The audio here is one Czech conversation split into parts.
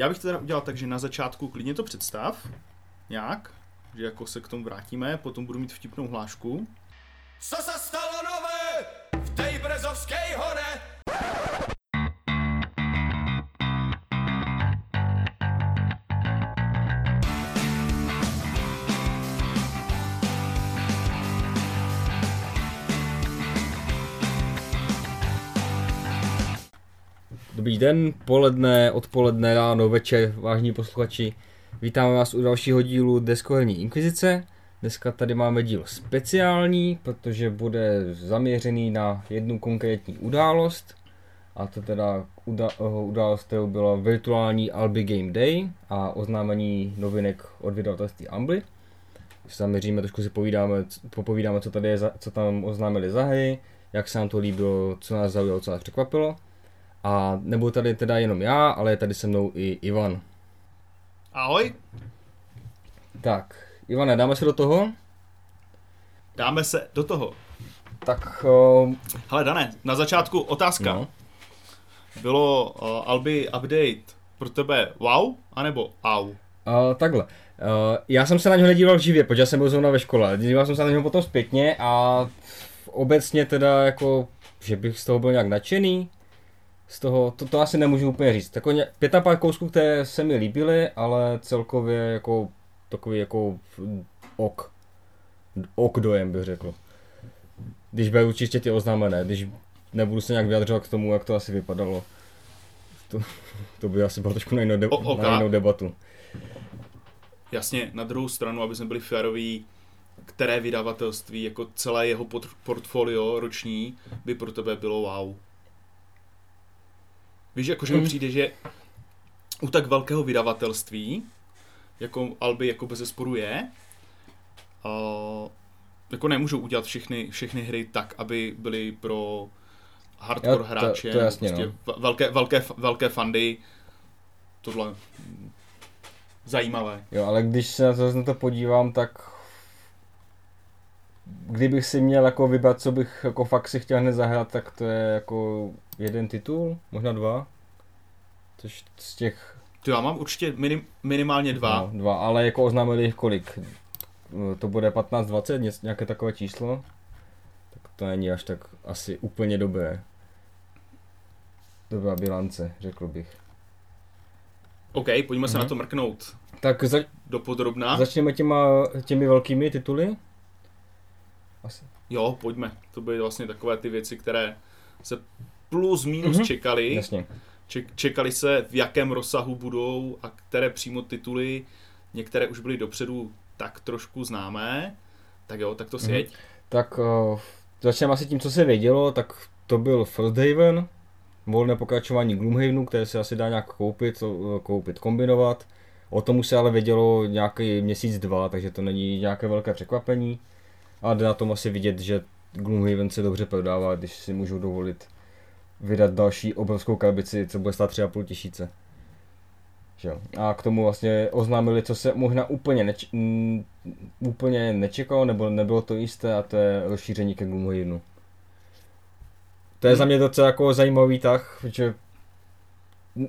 Já bych to teda udělal tak, že na začátku klidně to představ, nějak, že jako se k tomu vrátíme, potom budu mít vtipnou hlášku. Co se stalo Dobrý den, poledne, odpoledne, ráno, večer, vážní posluchači. Vítáme vás u dalšího dílu Deskoherní inkvizice. Dneska tady máme díl speciální, protože bude zaměřený na jednu konkrétní událost. A to teda uda- událost, kterou byla virtuální Albi Game Day a oznámení novinek od vydavatelství Ambly. Zaměříme, trošku si povídáme, popovídáme, co tady je, co tam oznámili za hry, jak se nám to líbilo, co nás zaujalo, co nás překvapilo. A nebudu tady teda jenom já, ale je tady se mnou i Ivan. Ahoj, Tak, Ivane, dáme se do toho? dáme se do toho. Tak, uh, Hele Dané, na začátku otázka. no. Bylo uh, Albi update pro tebe wow, anebo au? Uh, takhle. Uh, já jsem se na něho nedíval živě, protože jsem byl zrovna ve škole. Díval jsem se na něho potom zpětně a obecně teda jako, že bych z toho byl nějak nadšený. Z toho, to, to asi nemůžu úplně říct. Tako ně, pět a pár kousků, které se mi líbily, ale celkově jako takový jako ok. Ok dojem bych řekl. Když beru čistě ty oznámené, když nebudu se nějak vyjadřovat k tomu, jak to asi vypadalo. To, to by asi bylo trošku na jinou, de- O- ok. na jinou debatu. Jasně, na druhou stranu, aby jsme byli féroví, které vydavatelství, jako celé jeho pot- portfolio roční, by pro tebe bylo wow. Víš, jakože mi Hmm. přijde, že u tak velkého vydavatelství, jako Albi jako bez zesporu je, a jako nemůžou udělat všechny, všechny hry tak, aby byly pro hardcore Jo, to- hráče, to jasně, prostě no. ve- velké, velké, velké fandy, tohle mm, zajímavé. Jo, ale když se na to, na to podívám, tak kdybych si měl jako vybrat, co bych jako fakt si chtěl hned zahrát, tak to je jako jeden titul, možná dva. Což z těch To já mám určitě minim, minimálně dva. No, dva, ale jako oznámili jich kolik? Eh, To bude 15-20, něco- nějaké takové číslo? Tak to není až tak asi úplně dobré. Dobrá bilance, řekl bych. OK, pojďme se Mhm. na to mrknout Tak za, do podrobna. začneme těma, těmi velkými tituly? Asi. Jo, pojďme. To byly vlastně takové ty věci, které se plus minus Mhm. čekali. Jasně. Ček, čekali se, v jakém rozsahu budou a které přímo tituly. Některé už byly dopředu tak trošku známé. Tak jo, tak to Mhm. sjeď. Tak uh, začneme asi tím, co se vědělo, tak to byl Frosthaven, volné pokračování Gloomhavenu, které se asi dá nějak koupit, eh, koupit, kombinovat. O tom už se ale vědělo nějaký měsíc, dva, takže to není nějaké velké překvapení. A jde na tom asi vidět, že Gloomhaven se dobře prodává, když si můžou dovolit vydat další obrovskou krabici, co bude stát 3,5 tisíce. Že. A k tomu vlastně oznámili, co se možná úplně, neč- m, úplně nečekalo, nebo nebylo to jisté, a to je rozšíření ke Gloomhavenu. To je za mě docela jako zajímavý tah, že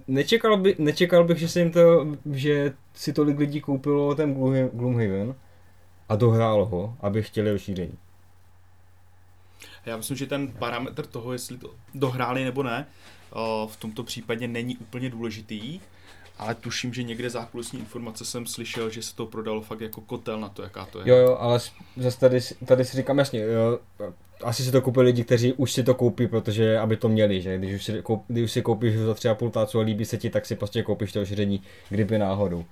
nečekal, by, nečekal bych, že se jim to, že si tolik lidí koupilo ten Gloomha- Gloomhaven a dohrálo ho, aby chtěli rozšíření. Já myslím, že ten parametr toho, jestli to dohráli nebo ne, o, v tomto případě není úplně důležitý. Ale tuším, že někde zákulisní informace jsem slyšel, že se to prodalo fakt jako kotel na to, jaká to je. Jo, jo, ale zase tady, si- tady si říkám jasně, jo, asi si to koupili lidi, kteří už si to koupí, protože aby to měli, že když už si, koup, když už si koupíš za třeba půl tácu a líbí se ti, tak si prostě koupíš to rozšíření, kdyby náhodou.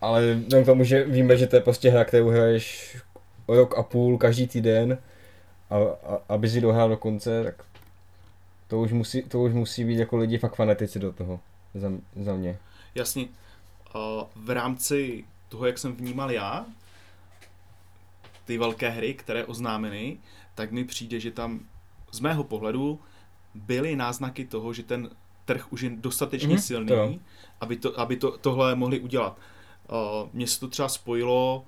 Ale vzhledem k tomu, že víme, že to je prostě hra, kterou hraješ rok a půl každý týden, a, a aby si dohrál do konce, tak to už musí, to už musí být jako lidi fakt fanatici do toho, za, za mě. Jasně. A v rámci toho, jak jsem vnímal já, ty velké hry, které oznámeny, tak mi přijde, že tam z mého pohledu byly náznaky toho, že ten trh už je dostatečně Mhm, mm, silný, to aby, to, aby to, tohle mohli udělat. Uh, Mně se to třeba spojilo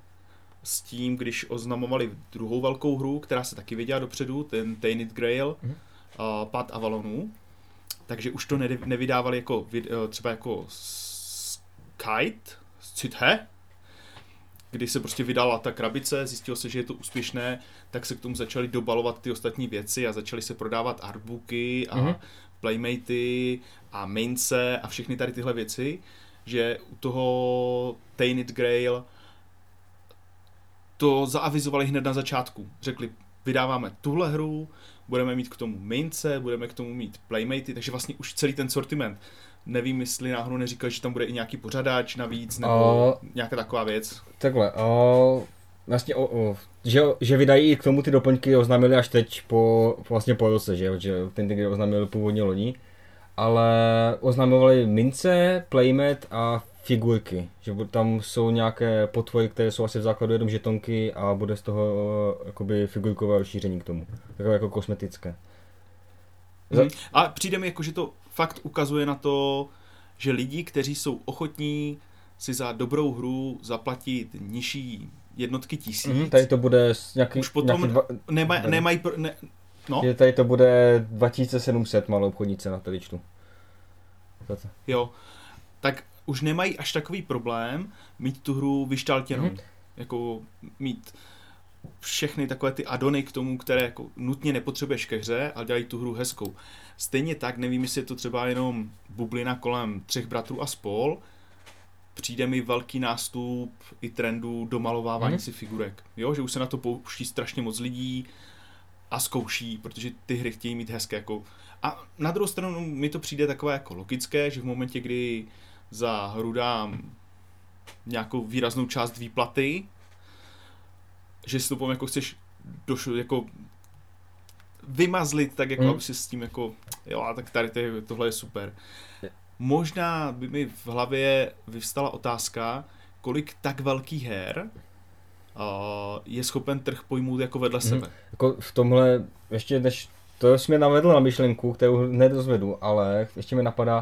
s tím, když oznamovali druhou velkou hru, která se taky věděla dopředu, ten Tainted Grail, Mhm. uh, Pad Avalonu. takže už to nevydávali jako eh, třeba jako Kite, Cithe, kdy se prostě vydala ta krabice, zjistilo se, že je to úspěšné, tak se k tomu začaly dobalovat ty ostatní věci a začaly se prodávat artbooky a Mhm. mm-hmm. playmatey a mince a všechny tady tyhle věci, že u toho Tainted Grail to zaavizovali hned na začátku. Řekli, vydáváme tuhle hru, budeme mít k tomu mince, budeme k tomu mít playmatey, takže vlastně už celý ten sortiment. Nevím, jestli náhodou neříkali, že tam bude i nějaký pořadač navíc, nebo A- nějaká taková věc. Takhle, o, vlastně, o, o, že, že vydají i k tomu ty doplňky oznámili až teď po, vlastně po roce, že, že ten Tigr oznámil původně loni, ale oznámovali mince, playmat a figurky, že tam jsou nějaké potvory, které jsou asi v základu jenom žetonky a bude z toho eh, jakoby figurkové rozšíření k tomu, takové jako kosmetické. Hmm. A přijde mi jako, že to fakt ukazuje na to, že lidi, kteří jsou ochotní si za dobrou hru zaplatit nižší jednotky tisíc, Mhm, tady to bude s nějaký, už potom nějaký dva, nemaj. Pr- ne, no, že tady to bude 2700 malou obchodní cena, tady čtu. Jo. Tak už nemají až takový problém mít tu hru vyštaltěnou. Mhm. Mm-hmm. Jako mít všechny takové ty adony k tomu, které jako nutně nepotřebuješ ke hře, ale dělají tu hru hezkou. Stejně tak, nevím, jestli je to třeba jenom bublina kolem třech bratrů a spol, přijde mi velký nástup i trendu domalovávání Mhm. mm-hmm. si figurek. Jo, že už se na to pouští strašně moc lidí a zkouší, protože ty hry chtějí mít hezké. Jako... A na druhou stranu mi to přijde takové jako logické, že v momentě, kdy za hru dám nějakou výraznou část výplaty, že si to potom jako chceš došlo, jako vymazlit, tak jako, Hmm. aby si s tím jako, jo, tak tady je, tohle je super. Možná by mi v hlavě vyvstala otázka, kolik tak velkých her je schopen trh pojmout jako vedle Mhm. sebe. Jako v tomhle, ještě než, to jsi mě navedl na myšlenku, kterou hned rozvedu, ale ještě mi napadá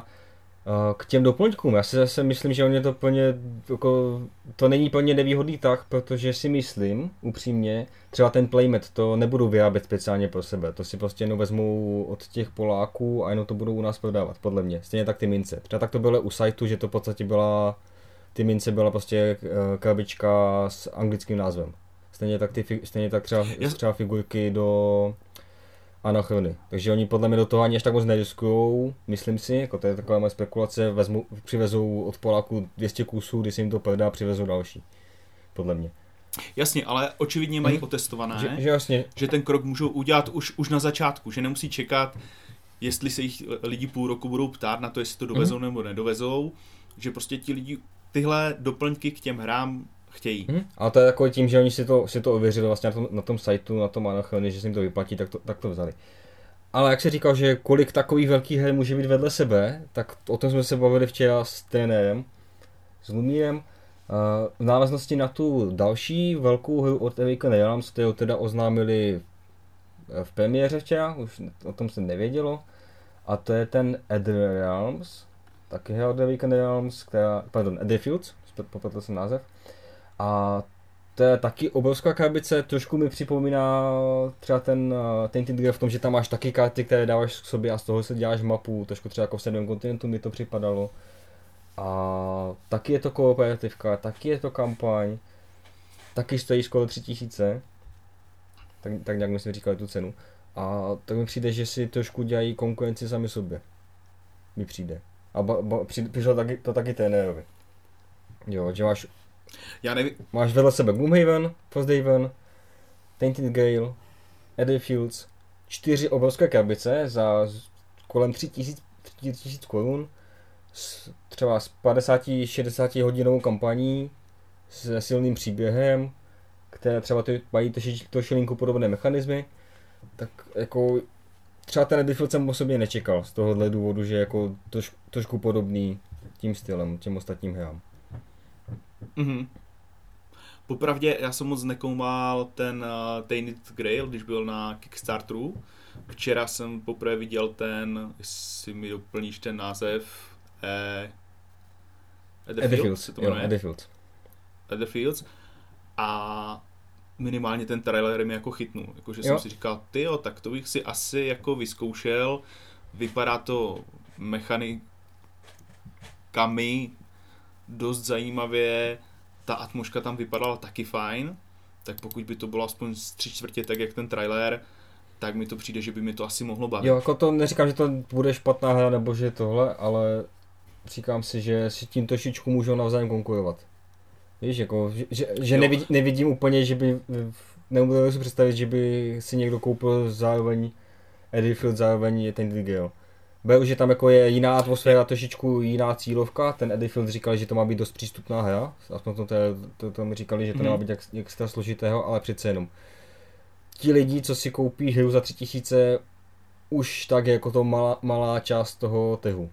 uh, k těm doplňkům. Já si zase myslím, že on je to plně, jako, to není plně nevýhodný tak, protože si myslím, upřímně, třeba ten playmat to nebudou vyrábět speciálně pro sebe, to si prostě jenom vezmou od těch Poláků a jenom to budou u nás prodávat, podle mě. Stejně tak ty mince. Třeba tak to bylo u sajtu, že to v podstatě byla, ty mince byla prostě eh, krabička s anglickým názvem. Stejně tak, ty, stejně tak třeba, třeba figurky do anachrony. Takže oni podle mě do toho ani až tak moc neriskujou, myslím si, jako to je taková moje spekulace, vezmu, přivezou od Poláku 200 kusů, když se jim to prodá, přivezou další. Podle mě. Jasně, ale očividně mají Mhm. otestované, Že, že, jasně, že ten krok můžou udělat už, už na začátku, že nemusí čekat, jestli se jich lidi půl roku budou ptát na to, jestli to dovezou Mhm. nebo nedovezou, že prostě ti lidi tyhle doplňky k těm hrám chtějí. Mhm. Ale to je jako tím, že oni si to, si to ověřili vlastně na tom, na tom sajtu, na tom Anachrony, že se jim to vyplatí, tak to, tak to vzali. Ale jak se říkal, že kolik takových velkých her může být vedle sebe, tak o tom jsme se bavili včera s trenérem, s Lumírem. V návaznosti na tu další velkou hru od Awaken Realms, kterou teda oznámili v premiéře včera, už o tom se nevědělo. A to je ten Eder Realms, taky hra od Awaken Realms, která, pardon, Etherfields, popletl jsem název. A to je taky obrovská krabice, trošku mi připomíná třeba ten uh, Tainted Grail v tom, že tam máš taky karty, které dáváš k sobě a z toho se děláš mapu, trošku třeba jako v 7 kontinentu mi to připadalo. A taky je to kooperativka, taky je to kampaň, taky stojí skoro 3000, tak, tak nějak my jsme říkali tu cenu. A tak mi přijde, že si trošku dělají konkurenci sami sobě. Mi přijde. A ba, při, přišlo taky, to taky trenérovi. Jo, že máš Já nevím, Máš vedle sebe Gloomhaven, Frosthaven, Tainted Gale, Etherfields, čtyři obrovské krabice za kolem 3000 3000 korun, s, třeba s 50-60 hodinovou kampaní, se silným příběhem, které třeba ty, mají troši- troši linku podobné mechanismy, tak jako třeba ten Etherfield jsem osobně nečekal z tohohle důvodu, že je jako troš, trošku podobný tím stylem, těm ostatním hrám. Mhm. Popravdě, já jsem moc nekoumal ten uh, Tainted Grail, když byl na Kickstarteru. Včera jsem poprvé viděl ten, jestli mi doplníš ten název, eh, Etherfield, Etherfields, se to jo, jmenuje? Etherfields. Etherfields. A minimálně ten trailer mi jako chytnul. Jako, že Jo. jsem si říkal, ty jo, tak to bych si asi jako vyzkoušel. Vypadá to mechanikami dost zajímavě, ta atmoška tam vypadala taky fajn, tak pokud by to bylo aspoň z tři čtvrtě tak jak ten trailer, tak mi to přijde, že by mi to asi mohlo bavit. Jo, jako to neříkám, že to bude špatná hra nebo že tohle, ale říkám si, že si tím trošičku můžou navzájem konkurovat. Víš, jako, že, že, že Jo. nevidím, úplně, že by, nebudu si představit, že by si někdo koupil zároveň Eddyfield, zároveň ten Gale. Beru, že tam jako je jiná atmosféra, trošičku jiná cílovka, ten Eddyfield říkal, že to má být dost přístupná hra, aspoň to, to, to, to mi říkali, že to Mhm. nemá být jak, extra složitého, ale přece jenom. Ti lidi, co si koupí hru za 3000, už tak je jako to malá, malá část toho trhu.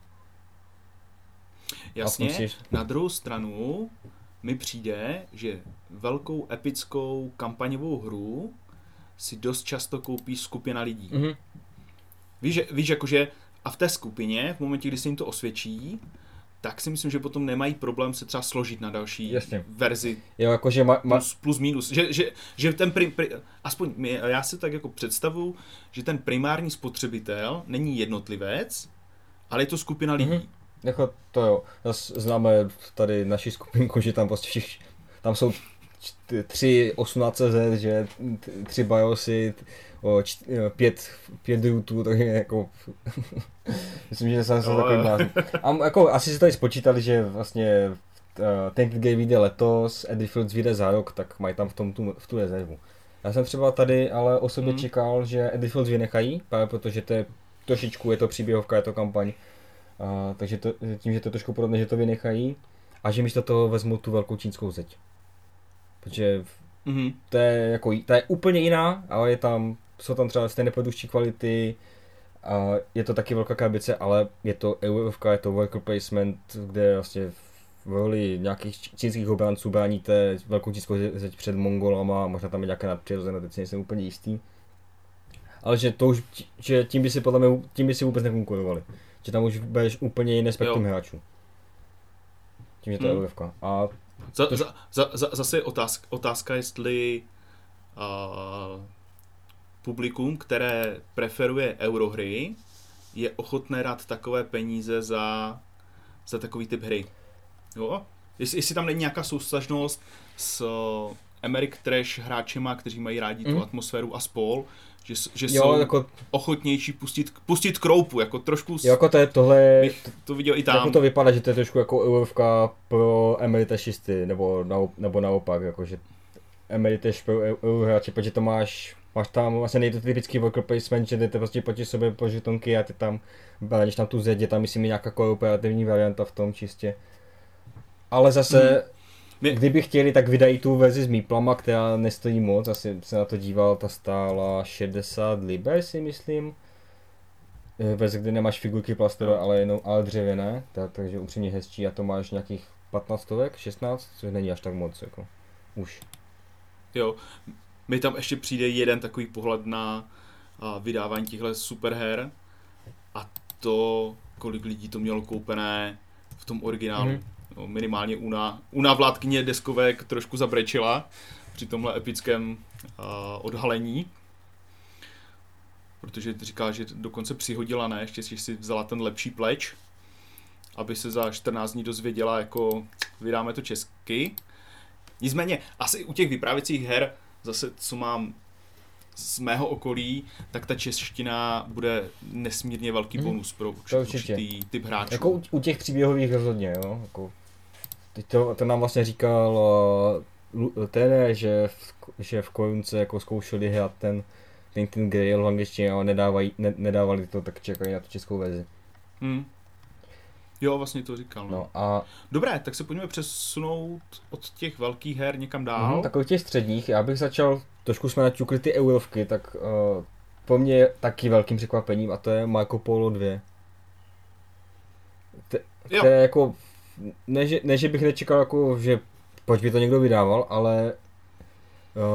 Jasně, na druhou stranu mi přijde, že velkou epickou kampaňovou hru si dost často koupí skupina lidí. Mhm. Víš, že- víš jakože a v té skupině, v momentě, kdy se jim to osvědčí, tak si myslím, že potom nemají problém se třeba složit na další Jasně. verzi Jo, jakože ma, ma, plus, plus minus. Že, že, že ten pri, pri, aspoň mě, já si tak jako představu, že ten primární spotřebitel není jednotlivec, ale je to skupina lidí. Mhm. Jako to jo, Zas známe tady naši skupinku, že tam prostě všichni, tam jsou tři 18Z, že t- tři BIOSy, o, čt, pět, pět rootů, takže jako myslím, že jsem se takový. A jako asi si tady spočítali, že vlastně uh, Tainted Game vyjde letos, Eddyfields vyjde za rok, tak mají tam v tom tu, v tu rezervu. Já jsem třeba tady ale osobně Mhm. čekal, že Eddyfields vynechají, právě protože to je trošičku, je to příběhovka, je to kampaň, a, takže to, tím, že to je trošku podobné, že to vynechají a že místo toho vezmu tu velkou čínskou zeď. Protože Mhm. to je, jako, ta je úplně jiná, ale je tam, jsou tam třeba stejné produkční kvality, a je to taky velká krabice, ale je to eurovka, je to worker placement, kde vlastně v roli nějakých čínských obránců bráníte velkou čínskou ze- zeď před Mongolama, možná tam je nějaké nadpřirozené, teď si nejsem úplně jistý. Ale že to už, že tím by si podle mě, tím by si vůbec nekonkurovali. Že tam už budeš úplně jiný spektrum Jo. hráčů. Tím, že to je Hmm. eurovka. A Za, za, za, za, zase je otázka, otázka jestli uh, publikum, které preferuje eurohry, je ochotné dát takové peníze za, za takový typ hry. Jo? Jestli, jestli tam není nějaká soustažnost s Americ Trash hráčema, kteří mají rádi tu Mhm. atmosféru a spol, že, že jo, jsou jako, ochotnější pustit, pustit kroupu, jako trošku jo, jako to je tohle, bych to viděl i tam. Jako to vypadá, že to je trošku jako eurovka pro emeritašisty, nebo, naop, nebo naopak, jako že emeritaš pro eu- eurohráče, protože to máš, máš tam vlastně nejde typický worker placement, že jdete prostě proti sobě po žetonky a ty tam bráníš tam tu je tam myslím i nějaká kooperativní varianta v tom čistě. Ale zase, My- kdyby chtěli, tak vydají tu verzi s míplama, která nestojí moc, asi se na to díval, ta stála 60 liber si myslím. Eh, Verze, kde nemáš figurky plastové, Jo. ale jenom ale dřevěné, tak, takže upřímně hezčí a to máš nějakých 15 stovek, 16, což není až tak moc, jako už. Jo, mi tam ještě přijde jeden takový pohled na a, vydávání těchto superher a to, kolik lidí to mělo koupené v tom originálu. Mhm. Mm-hmm. No, minimálně Una, Una vládkyně deskovek trošku zabrečila při tomhle epickém a, odhalení. Protože říká, že dokonce přihodila, ne, ještě si vzala ten lepší pleč, aby se za 14 dní dozvěděla, jako vydáme to česky. Nicméně, asi u těch vyprávěcích her, zase co mám z mého okolí, tak ta čeština bude nesmírně velký Mhm. bonus pro určitý, určitě. určitý typ hráčů. Jako u, u těch příběhových rozhodně, jo, jako, teď to, to nám vlastně říkal uh, že v, že v Korunce jako zkoušeli hrát ten ten, ten Grail v angličtině, ale nedávají, ne, nedávali to, tak čekají na tu českou verzi. Hmm. Jo, vlastně to říkal. No. No a Dobré, tak se pojďme přesunout od těch velkých her někam dál. Mhm, tak u těch středních, já bych začal, trošku jsme naťukli ty eurovky, tak uh, po mně je taky velkým překvapením a to je Marco Polo 2. Te, Jo. to je jako, ne že, ne, že bych nečekal jako, že proč by to někdo vydával, ale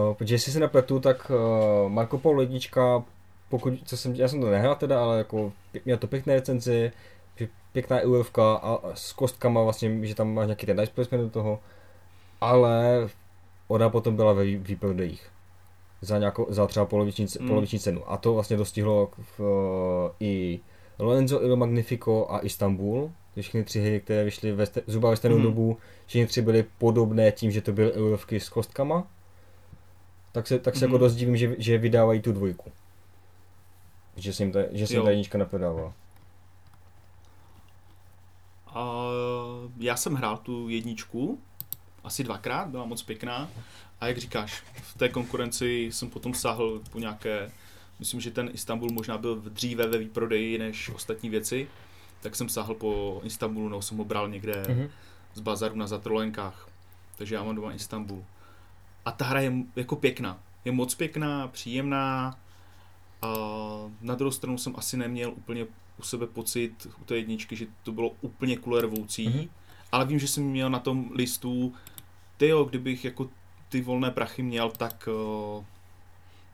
uh, protože jestli se nepletu, tak uh, Marco Polo jednička, pokud, co jsem, já jsem to nehrál teda, ale jako měl to pěkné recenzi, pěkná eurovka a, a s kostkama vlastně, že tam máš nějaký ten dice placement do toho, ale ona potom byla ve vý- výprodejích za, nějakou, za třeba poloviční, Mm. poloviční cenu. A to vlastně dostihlo v, i Lorenzo Il Magnifico a Istanbul, všechny tři hry, které vyšly ve ste- zhruba ve stejnou Mhm. dobu, všechny tři byly podobné tím, že to byly eurovky s kostkama, tak se, tak se jako Mhm. dost divím, že, že vydávají tu dvojku. Že se jim ta, že se jim ta jednička neprodávala. A já jsem hrál tu jedničku asi dvakrát, byla moc pěkná. A jak říkáš, v té konkurenci jsem potom sáhl po nějaké, myslím, že ten Istanbul možná byl dříve ve výprodeji než ostatní věci, tak jsem sáhl po Istanbulu, no jsem ho bral někde Mhm. z bazaru na zatrolenkách. Takže já mám doma Istanbul. A ta hra je jako pěkná. Je moc pěkná, příjemná. A na druhou stranu jsem asi neměl úplně u sebe pocit u té jedničky, že to bylo úplně kulervoucí. Mhm. Mm-hmm. Ale vím, že jsem měl na tom listu, tyjo, kdybych jako ty volné prachy měl, tak, o,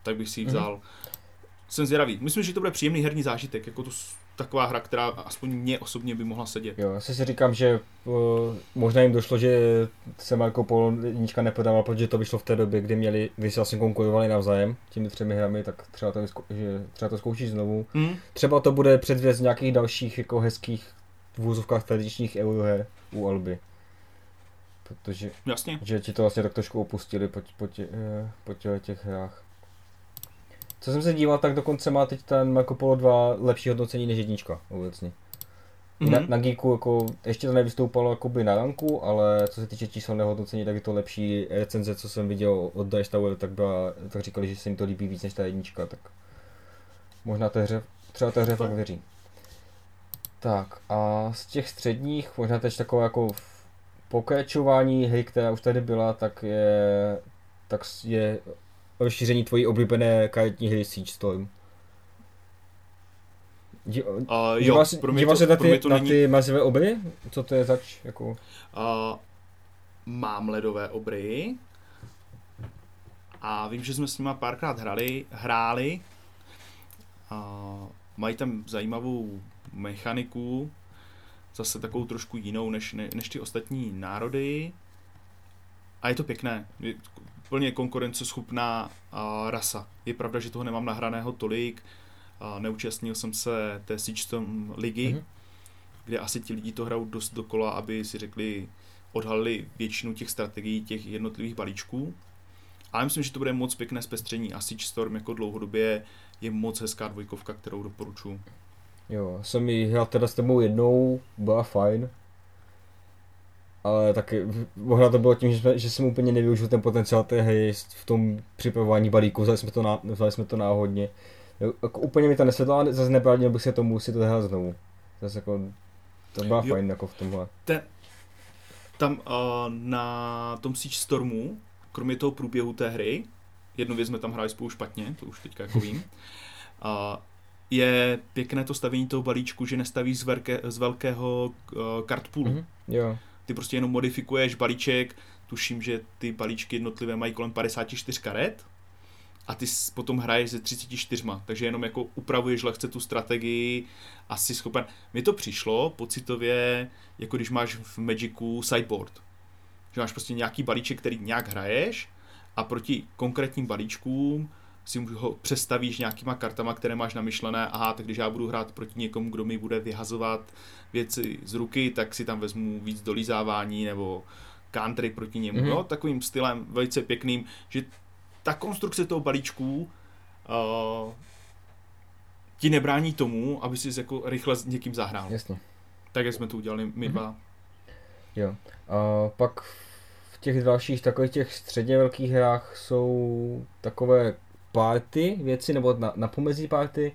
tak bych si ji Mhm. vzal. Mm-hmm. Jsem zvědavý. Myslím, že to bude příjemný herní zážitek. Jako to taková hra, která aspoň mě osobně by mohla sedět. Jo, já si říkám, že uh, možná jim došlo, že se Marco Polo jednička nepodával, protože to vyšlo v té době, kdy měli, kdy se vlastně konkurovali navzájem těmi třemi hrami, tak třeba to, že třeba to zkouší znovu. Mm. Třeba to bude předvěst nějakých dalších jako hezkých v úzovkách tradičních euroher u Alby. Protože Jasně. že ti to vlastně tak trošku opustili po, po, tě, eh, po těch hrách. Co jsem se díval, tak dokonce má teď ten Marco Polo 2 lepší hodnocení než jednička obecně. Mm-hmm. Na, Mhm. na Geeku jako, ještě to nevystoupalo jakoby na ranku, ale co se týče číselného hodnocení, tak je to lepší recenze, co jsem viděl od Dice Tower, tak, byla, tak říkali, že se jim to líbí víc než ta jednička, tak možná té hře, třeba té hře fakt věří. Tak a z těch středních, možná teď takové jako pokračování hry, která už tady byla, tak je, tak je rozšíření tvojí oblíbené karetní hry Siege Storm. Dí, Uh, díval jo, se, pro mě díval to, se na ty, to na není... ty mazivé oby? Co to je zač? Jako... Uh, mám ledové obry a vím, že jsme s nima párkrát hrali, hráli. Uh, mají tam zajímavou mechaniku, zase takovou trošku jinou než, ne, než ty ostatní národy. A je to pěkné. Je plně konkurenceschopná uh, rasa. Je pravda, že toho nemám nahraného tolik. Uh, neúčastnil jsem se té Siege Storm ligy, Mhm. mm-hmm. kde asi ti lidi to hrajou dost dokola, aby si řekli, odhalili většinu těch strategií těch jednotlivých balíčků. Ale myslím, že to bude moc pěkné zpestření a Siege Storm jako dlouhodobě je moc hezká dvojkovka, kterou doporučuji. Jo, jsem ji hrál teda s tebou jednou, byla fajn. Ale taky možná to bylo tím, že, jsme, že jsem úplně nevyužil ten potenciál té hry v tom připravování balíku, vzali jsme to, na, vzali jsme to náhodně. Jako úplně mi to nesedlo, ale zase nebránil bych se tomu si to hrát znovu. Zase jako, to byla Jo. fajn jako v tomhle. Tam uh, na tom Siege Stormu, kromě toho průběhu té hry, jednu věc jsme tam hráli spolu špatně, to už teďka jako vím, uh, je pěkné to stavění toho balíčku, že nestavíš z, velké, z velkého uh, kartpulu. Mhm. Jo, Ty prostě jenom modifikuješ balíček, tuším, že ty balíčky jednotlivé mají kolem 54 karet a ty potom hraješ ze 34, takže jenom jako upravuješ lehce tu strategii a jsi schopen. Mně to přišlo pocitově, jako když máš v Magicu sideboard. Že máš prostě nějaký balíček, který nějak hraješ a proti konkrétním balíčkům si ho přestavíš nějakýma kartama, které máš namyšlené, aha, tak když já budu hrát proti někomu, kdo mi bude vyhazovat věci z ruky, tak si tam vezmu víc dolízávání nebo country proti němu, Mhm. mm-hmm. jo, takovým stylem velice pěkným, že ta konstrukce toho balíčku uh, ti nebrání tomu, aby si jako rychle s někým zahrál. jasně. Tak jak jsme to udělali my Mhm. dva. Jo. A pak v těch dalších takových těch středně velkých hrách jsou takové party věci, nebo na, na pomezí party,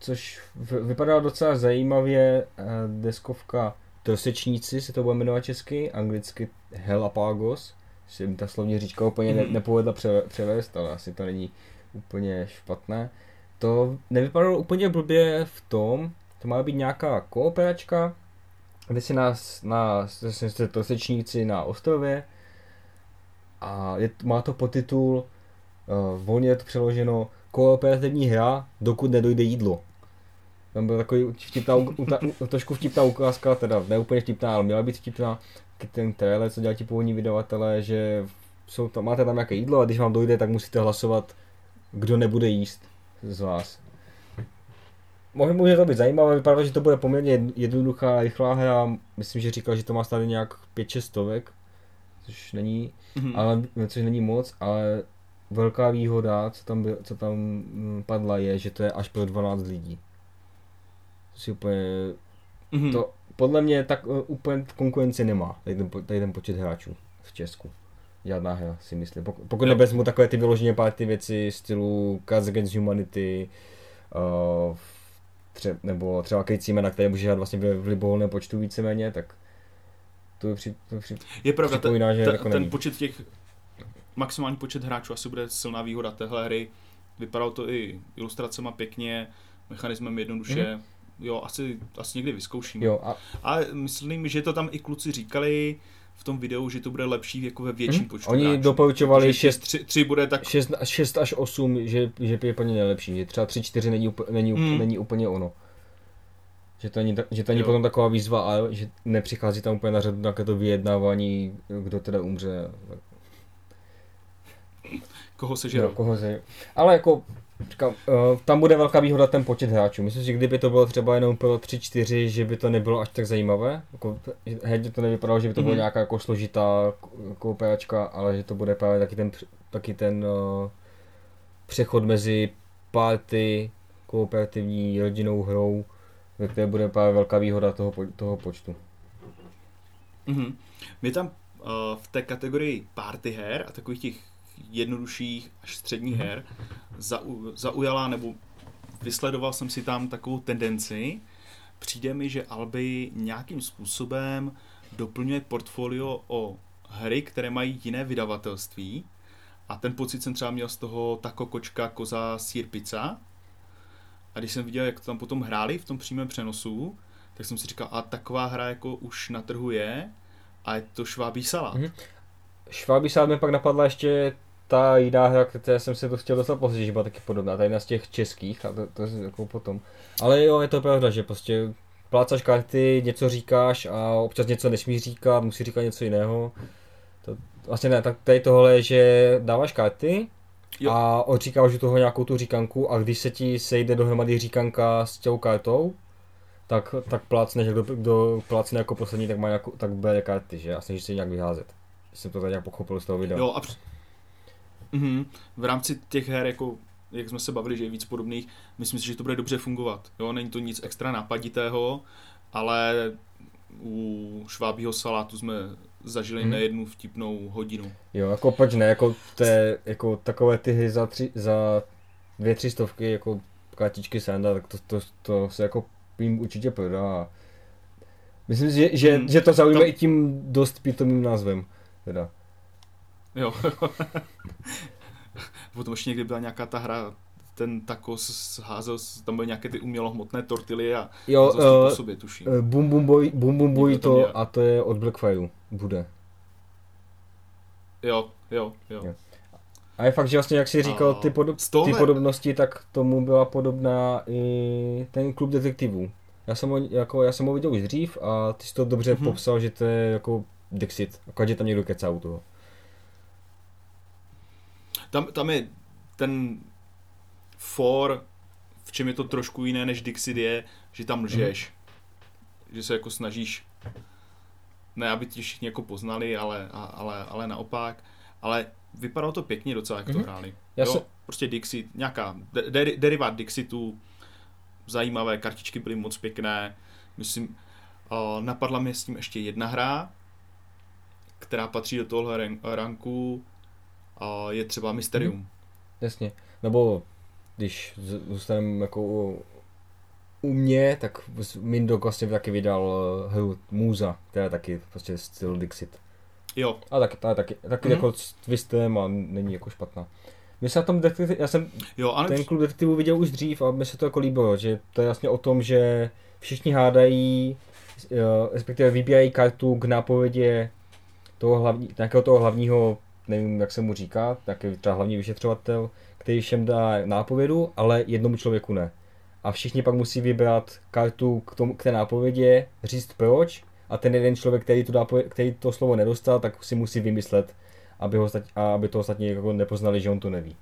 což v, vypadá docela zajímavě. eh, Deskovka Trosečníci se to bude jmenovat česky, anglicky Helapagos. Si mi ta slovní říčka úplně ne, Mhm. nepovedla pře, převést, ale asi to není úplně špatné. To nevypadalo úplně blbě v tom, to má být nějaká kooperačka, kde si nás, na, jste trosečníci na ostrově a je, má to podtitul, volně je to přeloženo, kooperativní hra, dokud nedojde jídlo. Tam byl takový vtipná, u- u- ta- u- trošku vtipná ukázka, teda ne úplně vtipná, ale měla být vtipná, ten trailer, co dělají ti původní vydavatelé, že jsou tam, máte tam nějaké jídlo a když vám dojde, tak musíte hlasovat, kdo nebude jíst z vás. Může, může to být zajímavé, vypadá, že to bude poměrně jed- jednoduchá, rychlá hra. Myslím, že říkal, že to má stále nějak 5-6 stovek, což není, Mhm. ale, což není moc, ale velká výhoda, co tam, byl, co tam mm, padla, je, že to je až pro 12 lidí. To si úplně, Mhm. to podle mě tak uh, úplně konkurenci nemá, tady ten, tady ten počet hráčů v Česku. Žádná hra, si myslím. Pokud, pokud nevezmu takové ty vyloženě pár ty věci stylu Cards Against Humanity, uh, tře- nebo třeba krycí jména, které může hrát vlastně v v libovolném počtu víceméně, tak to je při, to je při, Je pravda, ten, že ten, jako ten počet těch, maximální počet hráčů asi bude silná výhoda téhle hry. Vypadalo to i ilustracema pěkně, mechanismem jednoduše. Jo, asi, asi někdy vyzkouším. Jo, a Ale myslím, že to tam i kluci říkali v tom videu, že to bude lepší jako ve větším Mhm. počtu Oni hráčů. doporučovali Protože šest- Tři, tři bude tak 6, 6 až 8, že, že je úplně nejlepší, že třeba 3-4 není, úplně, není, Hmm. mm. není úplně ono. Že to není, že to není Jo. potom taková výzva, ale že nepřichází tam úplně na řadu nějaké to vyjednávání, kdo teda umře. Koho se žerou. koho se... Ale jako, říkám, uh, tam bude velká výhoda ten počet hráčů. Myslím si, že kdyby to bylo třeba jenom pro 3-4, že by to nebylo až tak zajímavé. Jako, hedě to nevypadalo, že by to bylo Mhm. nějaká jako složitá kooperačka, ale že to bude právě taky ten, taky ten uh, přechod mezi party, kooperativní rodinnou hrou, ve které bude právě velká výhoda toho, toho počtu. Mhm. Mě tam uh, v té kategorii party her a takových těch jednodušších až středních her zau, zaujala nebo vysledoval jsem si tam takovou tendenci. Přijde mi, že Albi nějakým způsobem doplňuje portfolio o hry, které mají jiné vydavatelství. A ten pocit jsem třeba měl z toho Tako Kočka, Koza, Sír Pizza. A když jsem viděl, jak to tam potom hráli v tom přímém přenosu, tak jsem si říkal, a taková hra jako už na trhu je a je to švábí salát. Mhm. Švábí sád mi pak napadla ještě ta jiná hra, které jsem se to chtěl dostat později, že byla taky podobná, ta jedna z těch českých, a to, to je jako potom. Ale jo, je to pravda, že prostě plácaš karty, něco říkáš a občas něco nesmíš říkat, musí říkat něco jiného. To, vlastně ne, tak tady tohle je, že dáváš karty Jo. a odříkáš u toho nějakou tu říkanku a když se ti sejde dohromady říkanka s tou kartou, tak, tak plácneš, kdo, kdo plácne jako poslední, tak, má nějakou, tak bere karty, že? A snažíš se nějak vyházet. Jsem to tak nějak pochopil z toho videa. Jo, a mhm. v rámci těch her, jako, jak jsme se bavili, že je víc podobných, myslím si, že to bude dobře fungovat. Jo, není to nic extra nápaditého, ale u švábího salátu jsme zažili hmm. nejednu vtipnou hodinu. Jo, jako proč ne, jako, te, jako takové ty hry za, tři, za dvě, tři stovky, jako kartičky Sanda, tak to, to, to se jako jim určitě prodá. Myslím si, že, že, Hmm. že to zaujme To- i tím dost pitomým názvem. Teda. Jo. Potom ještě někdy byla nějaká ta hra, ten tacos házel, tam byly nějaké ty umělohmotné tortily a Jo, to po uh, sobě, tuším. Boom Boy, Boom Boom Boy Někdo to a to je od Blackfireu, bude. Jo, jo, jo. Jo. A je fakt, že vlastně jak jsi říkal, A ty, podob, tohle- ty podobnosti, tak tomu byla podobná i ten klub detektivů. Já jsem ho, jako, já jsem ho viděl už dřív a ty jsi to dobře Mhm. popsal, že to je jako Dixit, akorát, že tam někdo kecá u toho. Tam, tam je ten for, v čem je to trošku jiné než Dixit je, že tam lžeš. Že se jako snažíš, ne aby ti všichni jako poznali, ale, ale, ale naopak. Ale vypadalo to pěkně docela, jak to Mhm. hráli. Já jo, se- prostě Dixit, nějaká de- de- derivát Dixitu, zajímavé, kartičky byly moc pěkné. Myslím, uh, napadla mě s tím ještě jedna hra, která patří do tohle ran- ranku, uh, je třeba Mysterium. Jasně. Nebo když zůstaneme jako u, u mě, tak Mindok vlastně taky vydal eh, hru Muza, která je taky prostě styl Dixit. Jo, A taky, ta je taky, taky Mhm. jako s twistem a není jako špatná. Mně se na tom detektiv, já jsem jo, ale ten klub detektivů viděl už dřív a mi se to jako líbilo, že to je vlastně o tom, že všichni hádají, eh, respektive vybírají kartu k nápovědě toho hlavní, nějakého toho hlavního, nevím jak se mu říká, nějaký třeba hlavní vyšetřovatel, který všem dá nápovědu, ale jednomu člověku ne. A všichni pak musí vybrat kartu k, tomu, k té nápovědě, říct proč a ten jeden člověk, který to, nápověd, který to slovo nedostal, tak si musí vymyslet, aby, ho, a aby to ostatní jako nepoznali, že on to neví.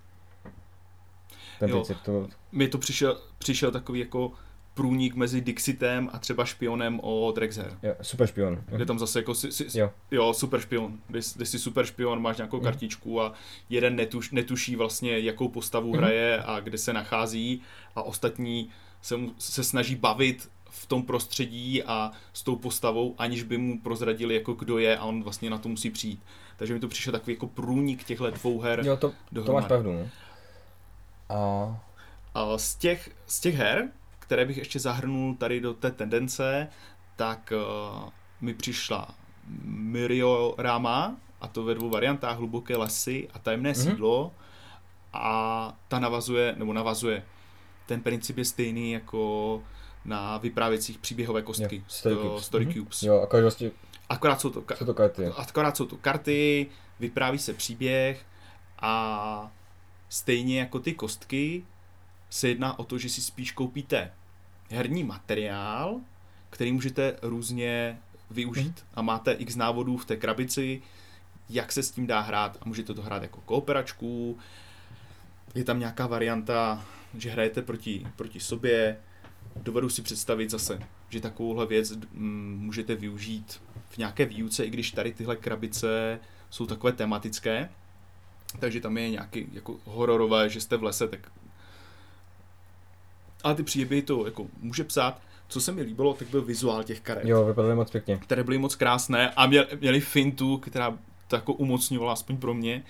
Ten Jo. princip to, mi to přišel, přišel takový jako průnik mezi Dixitem a třeba špionem od Rexher. Jo, super špion. Kde tam zase jako si, si, Jo. jo, super špion. Kde, kde si super špion, máš nějakou kartičku a jeden netuš, netuší vlastně, jakou postavu Mhm. hraje a kde se nachází a ostatní se, mu, se snaží bavit v tom prostředí a s tou postavou, aniž by mu prozradili, jako kdo je a on vlastně na to musí přijít. Takže mi to přišel takový jako průnik těchto dvou her. Jo, to, to dohromady. máš pravdu. No. A A z těch, z těch her, které bych ještě zahrnul tady do té tendence, tak uh, mi přišla Miriorama, a to ve dvou variantách, Hluboké lesy a Tajemné Mhm. sídlo. A ta navazuje, nebo navazuje, ten princip je stejný jako na vyprávěcích příběhové kostky. Jo, Story to Cubes. Story Mhm. Cubes. jo, akorát vlastně Akorát jsou to, ka- jsou to karty. akorát jsou to karty, vypráví se příběh a stejně jako ty kostky se jedná o to, že si spíš koupíte herní materiál, který můžete různě využít. Mhm. A máte x návodů v té krabici, jak se s tím dá hrát a můžete to hrát jako kooperačku. Je tam nějaká varianta, že hrajete proti, proti sobě. Dovedu si představit zase, že takovouhle věc můžete využít v nějaké výuce, i když tady tyhle krabice jsou takové tematické, takže tam je nějaký jako hororové, že jste v lese, tak ale ty příběhy to jako může psát. Co se mi líbilo, tak byl vizuál těch karet, Jo, vypadaly moc pěkně. které byly moc krásné a měl, měli fintu, která to jako umocňovala, aspoň pro mě,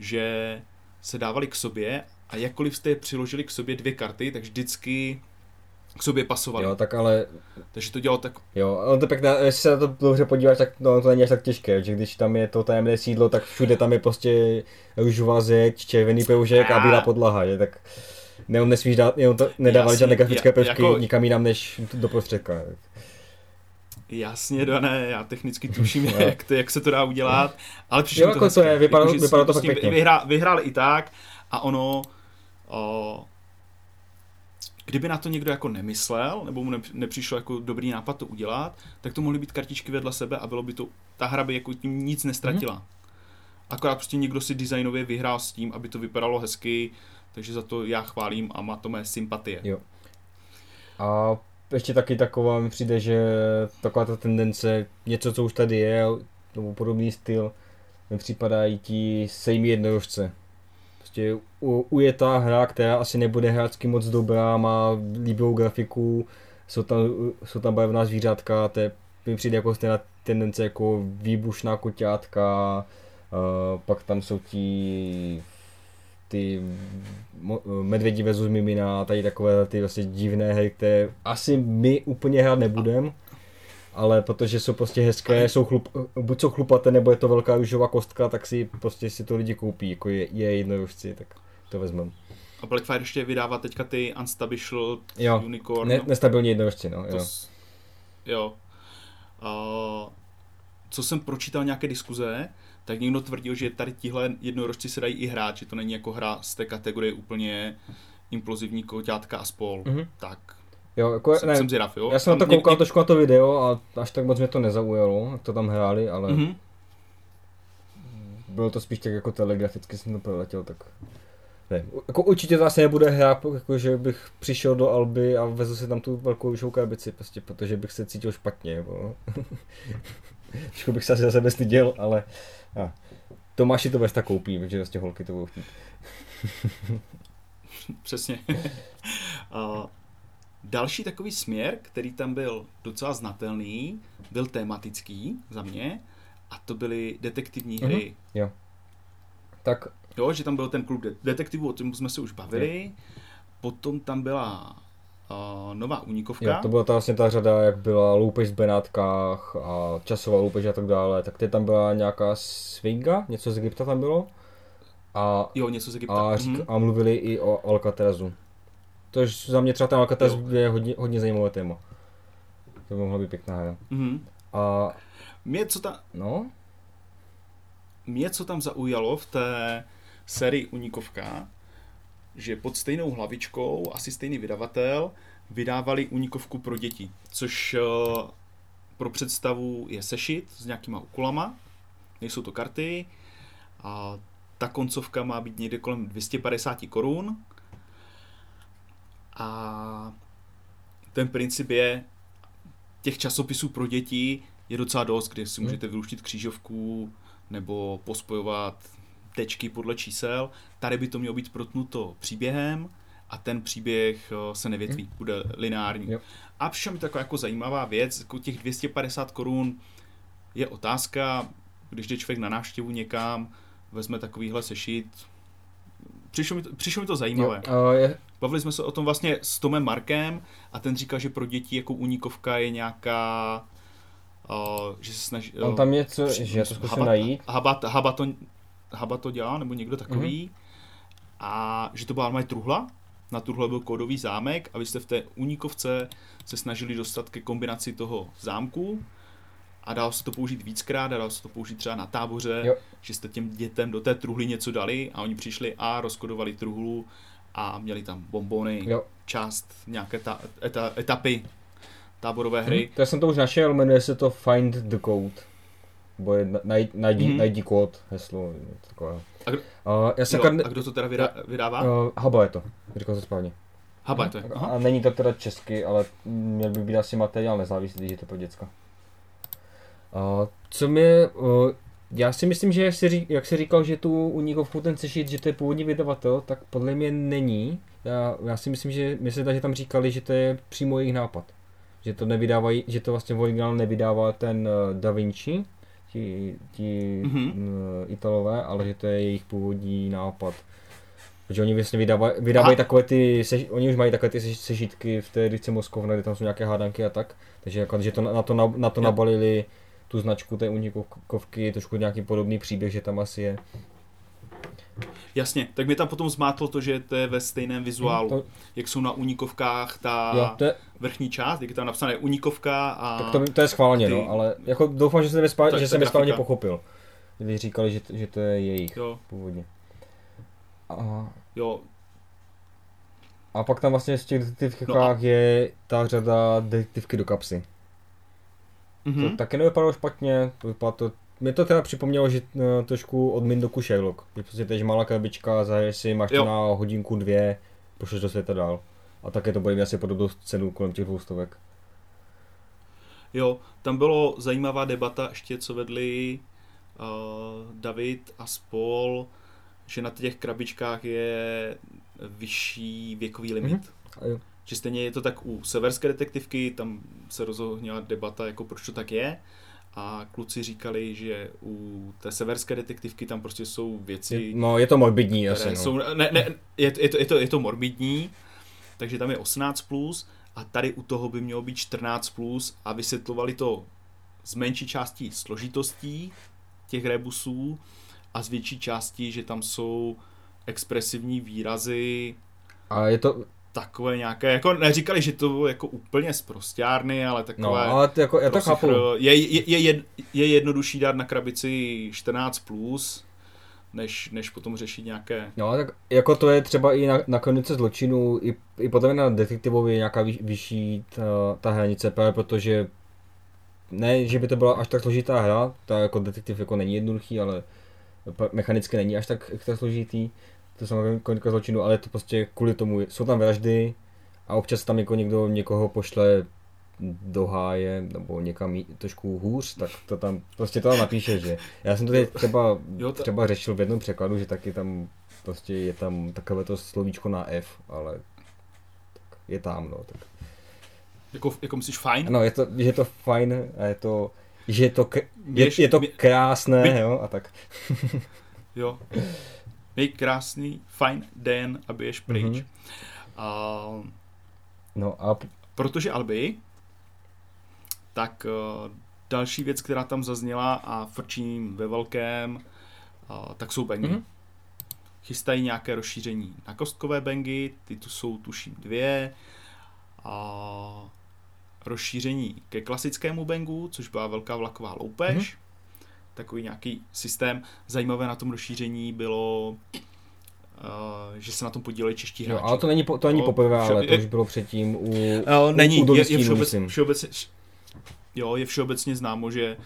že se dávali k sobě a jakkoliv jste je přiložili k sobě dvě karty, tak vždycky k sobě pasovaly. Jo, tak ale Takže to dělalo tak Jo, ono to pěkné, jestli se na to dobře podíváš, tak no, to není až tak těžké, že když tam je to tajemné sídlo, tak všude tam je prostě růžová zeď, červený proužek a bílá podlaha, že tak ne, nesmíš dát, jenom to nedávali žádné grafické prvky jako- nikam jinam než do prostředka. Jasně, Dané, já technicky tuším, Jo. jak, to, jak se to dá udělat, ale přišlo Jo, mi jako to je, vypadalo- si vypadalo to fakt pěkně. Vyhrá, vyhráli i tak a ono, o, kdyby na to někdo jako nemyslel, nebo mu nepř- nepřišlo jako dobrý nápad to udělat, tak to mohly být kartičky vedle sebe a bylo by to, ta hra by jako tím nic nestratila. Mhm. Akorát prostě někdo si designově vyhrál s tím, aby to vypadalo hezky, takže za to já chválím a má to mé sympatie. Jo. A ještě taky taková mi přijde, že taková ta tendence, něco, co už tady je, nebo podobný styl, mi připadají ti sejmí jednorožce. Prostě u, ujetá hra, která asi nebude hráčsky moc dobrá, má líbivou grafiku, jsou tam, jsou tam barevná zvířátka, to mi přijde jako stejná tendence jako výbušná koťátka, uh, pak tam jsou ti ty mo- medvědi versus mimina, tady takové ty vlastně divné hry, které asi my úplně hrát nebudem, ale protože jsou prostě hezké, jsou chlup, buď jsou chlupaté, nebo je to velká růžová kostka, tak si prostě si to lidi koupí, jako je, je jednorožci, tak to vezmeme. A Blackfire ještě vydává teďka ty Unstable Jo, Unicorn. Ne, nestabilní jednorožci, no, To jo. s- jo. Uh, co jsem pročítal nějaké diskuze, tak někdo tvrdil, že tady tihle jednorožci se dají i hrát, že to není jako hra z té kategorie úplně implozivní koťátka a spol. Mhm. Tak Jo, jako, jsem, ne, jsem zvědav, jo. já jsem na to Tam koukal něk- trošku na to video a až tak moc mě to nezaujalo, jak to tam hráli, ale Mhm. bylo to spíš tak jako telegraficky jsem to proletěl, tak ne. Jako určitě to asi nebude hra, jako že bych přišel do Alby a vezl si tam tu velkou růžovou krabici, prostě, protože bych se cítil špatně. Trošku bych se asi za sebe styděl, ale a. Tomáši to Vesta koupí, protože vlastně holky to budou chtít. Přesně. uh, další takový směr, který tam byl docela znatelný, byl tematický za mě, a to byly detektivní hry. Jo. Tak Jo, že tam byl ten klub de- detektivů, o tom jsme se už bavili. Potom tam byla uh, nová únikovka. Jo, to byla ta vlastně ta řada, jak byla loupež v Benátkách a časová loupež a tak dále, tak teď tam byla nějaká swinga, něco z Egypta tam bylo. A, Jo, něco z Egypta. a, řík, Mhm. a mluvili i o Alcatrazu. Tož za mě třeba ten Alcatraz Jo. je hodně, hodně zajímavé téma. To by mohla být pěkná hra. Mhm. A Mě, co ta, no, mě, co tam zaujalo v té sérii Unikovka, že pod stejnou hlavičkou, asi stejný vydavatel, vydávali Unikovku pro děti, což eh, pro představu je sešit s nějakýma úkolama, nejsou to karty, a ta koncovka má být někde kolem 250 korun. A ten princip je, těch časopisů pro děti je docela dost, kde si Hmm. můžete vyluštit křížovku nebo pospojovat tečky podle čísel. Tady by to mělo být protnuto příběhem a ten příběh eh, se nevětví, bude lineární. Hmm. Jo. A přišla mi taková jako zajímavá věc, jako těch 250 korun je otázka, když jde člověk na návštěvu někam, vezme takovýhle sešit, přišlo mi to, přišlo mi to zajímavé. Jo, a je, Bavili jsme se o tom vlastně s Tomem Markem a ten říkal, že pro děti jako únikovka je nějaká, uh, že se snaží... on tam je co, že já to zkusím najít. Haba, haba, to, haba to dělá, nebo někdo takový. Mhm. A že to byla normálně truhla, na truhle byl kódový zámek a vy jste v té únikovce se snažili dostat ke kombinaci toho zámku a dalo se to použít víckrát a dalo se to použít třeba na táboře, Jo. že jste těm dětem do té truhly něco dali a oni přišli a rozkodovali truhlu a měli tam bombony, Jo. část nějaké ta, eta, etapy táborové hry. Hm, to jsem to už našel, jmenuje se to Find the Code. Nebo je, najdi, najdi, Mhm. najdi kód, heslo, něco takového. A, kdo, Uh, já jsem jo, kar... a kdo to teda vydá, vydává? uh, Haba je to, říkal to správně. Haba je to. A, Aha. a není to teda česky, ale měl by být asi materiál nezávislý, že to pro děcka. Uh, co mě, uh, já si myslím, že jak jsi, ří, jak jsi říkal, že tu unikovku ten sešit, že to je původní vydavatel, tak podle mě není. Já, já si myslím, že my se že tam říkali, že to je přímo jejich nápad. Že to nevydávají, že to vlastně v originálu nevydává ten uh, Da Vinci, ti, ti Mhm. mm-hmm. Italové, ale že to je jejich původní nápad. Protože oni vlastně vydávají, vydávají takové ty, sež, oni už mají takové ty sežitky v té edici Moskovna, kde tam jsou nějaké hádanky a tak. Takže jako, že to na, na to, na, na to nabalili tu značku té unikovky, trošku nějaký podobný příběh, že tam asi je. Jasně, tak mi tam potom zmátlo to, že to je ve stejném vizuálu. To, Jak jsou na unikovkách ta jo, to je, vrchní část, jak je tam napsané unikovka a... tak to, to je schválně, ty- no, ale jako doufám, že jsem, je že jsem správně pochopil. Když říkali, že, to- že to je jejich Jo, původně. A, jo, a pak tam vlastně v těch detektivkách No a- je ta řada detektivky do kapsy. mhm. To taky nevypadalo špatně, to vypadalo to, mě to teda připomnělo, že uh, trošku od Mindoku Sherlock. Že prostě teď malá krabička, zahaješ si, máš to na hodinku, dvě, pošleš do světa dál. A také to bude mít asi podobnou cenu kolem těch dvoustovek. jo, tam bylo zajímavá debata ještě, co vedli uh, David a spol, že na těch krabičkách je vyšší věkový limit. Mhm. A jo. Že stejně je to tak u severské detektivky, tam se rozohnila debata, jako proč to tak je. A kluci říkali, že u té severské detektivky tam prostě jsou věci, no, je to morbidní asi, no. jsou, ne, ne, je, je, to, je, to, je to morbidní, takže tam je 18+, plus a tady u toho by mělo být 14+, plus a vysvětlovali to z menší části složitostí těch rebusů a z větší části, že tam jsou expresivní výrazy, A je to, takové nějaké, jako neříkali, že to bylo jako úplně z prostárny, ale takové... no, ale to jako, já to chápu. Je, je, je, jed, je jednodušší dát na krabici 14+, plus, než, než potom řešit nějaké... No, tak jako to je třeba i na, na kronice zločinu, i, i potom na detektivovi je nějaká vyš, vyšší ta, ta hranice, právě protože ne, že by to byla až tak složitá hra, ta jako detektiv jako není jednoduchý, ale mechanicky není až tak, tak složitý, to samozřejmě kronika zločinu, ale to prostě kvůli tomu, jsou tam vraždy a občas tam jako někdo někoho pošle do háje nebo někam jí- trošku hůř, tak to tam, prostě to tam napíše, že. Já jsem to teď třeba, třeba řešil v jednom překladu, že taky tam prostě je tam takové to slovíčko na F, ale tak je tam, no. Tak. Jako, jako myslíš fajn? Ano, je to, že je to fajn a je to, že je to, k, je, je to krásné, bě- jo, a tak. Jo. Měj krásný, fajn den a běž pryč. Mhm. Mm-hmm. A, No a protože Albi, tak uh, další věc, která tam zazněla a frčím ve velkém, uh, tak jsou bangy. Mhm. Mm-hmm. Chystají nějaké rozšíření na kostkové bangy, ty tu jsou tuším dvě. A rozšíření ke klasickému bangu, což byla velká vlaková loupež. Mhm. Mm-hmm. Takový nějaký systém. Zajímavé na tom rozšíření bylo, uh, že se na tom podíleli čeští jo, hráči. ale to není, po, to není No, poprvé, vše- ale to už bylo předtím u, Uh, není, u, u je, je všeobec, všeobecně, jo, je všeobecně známo, že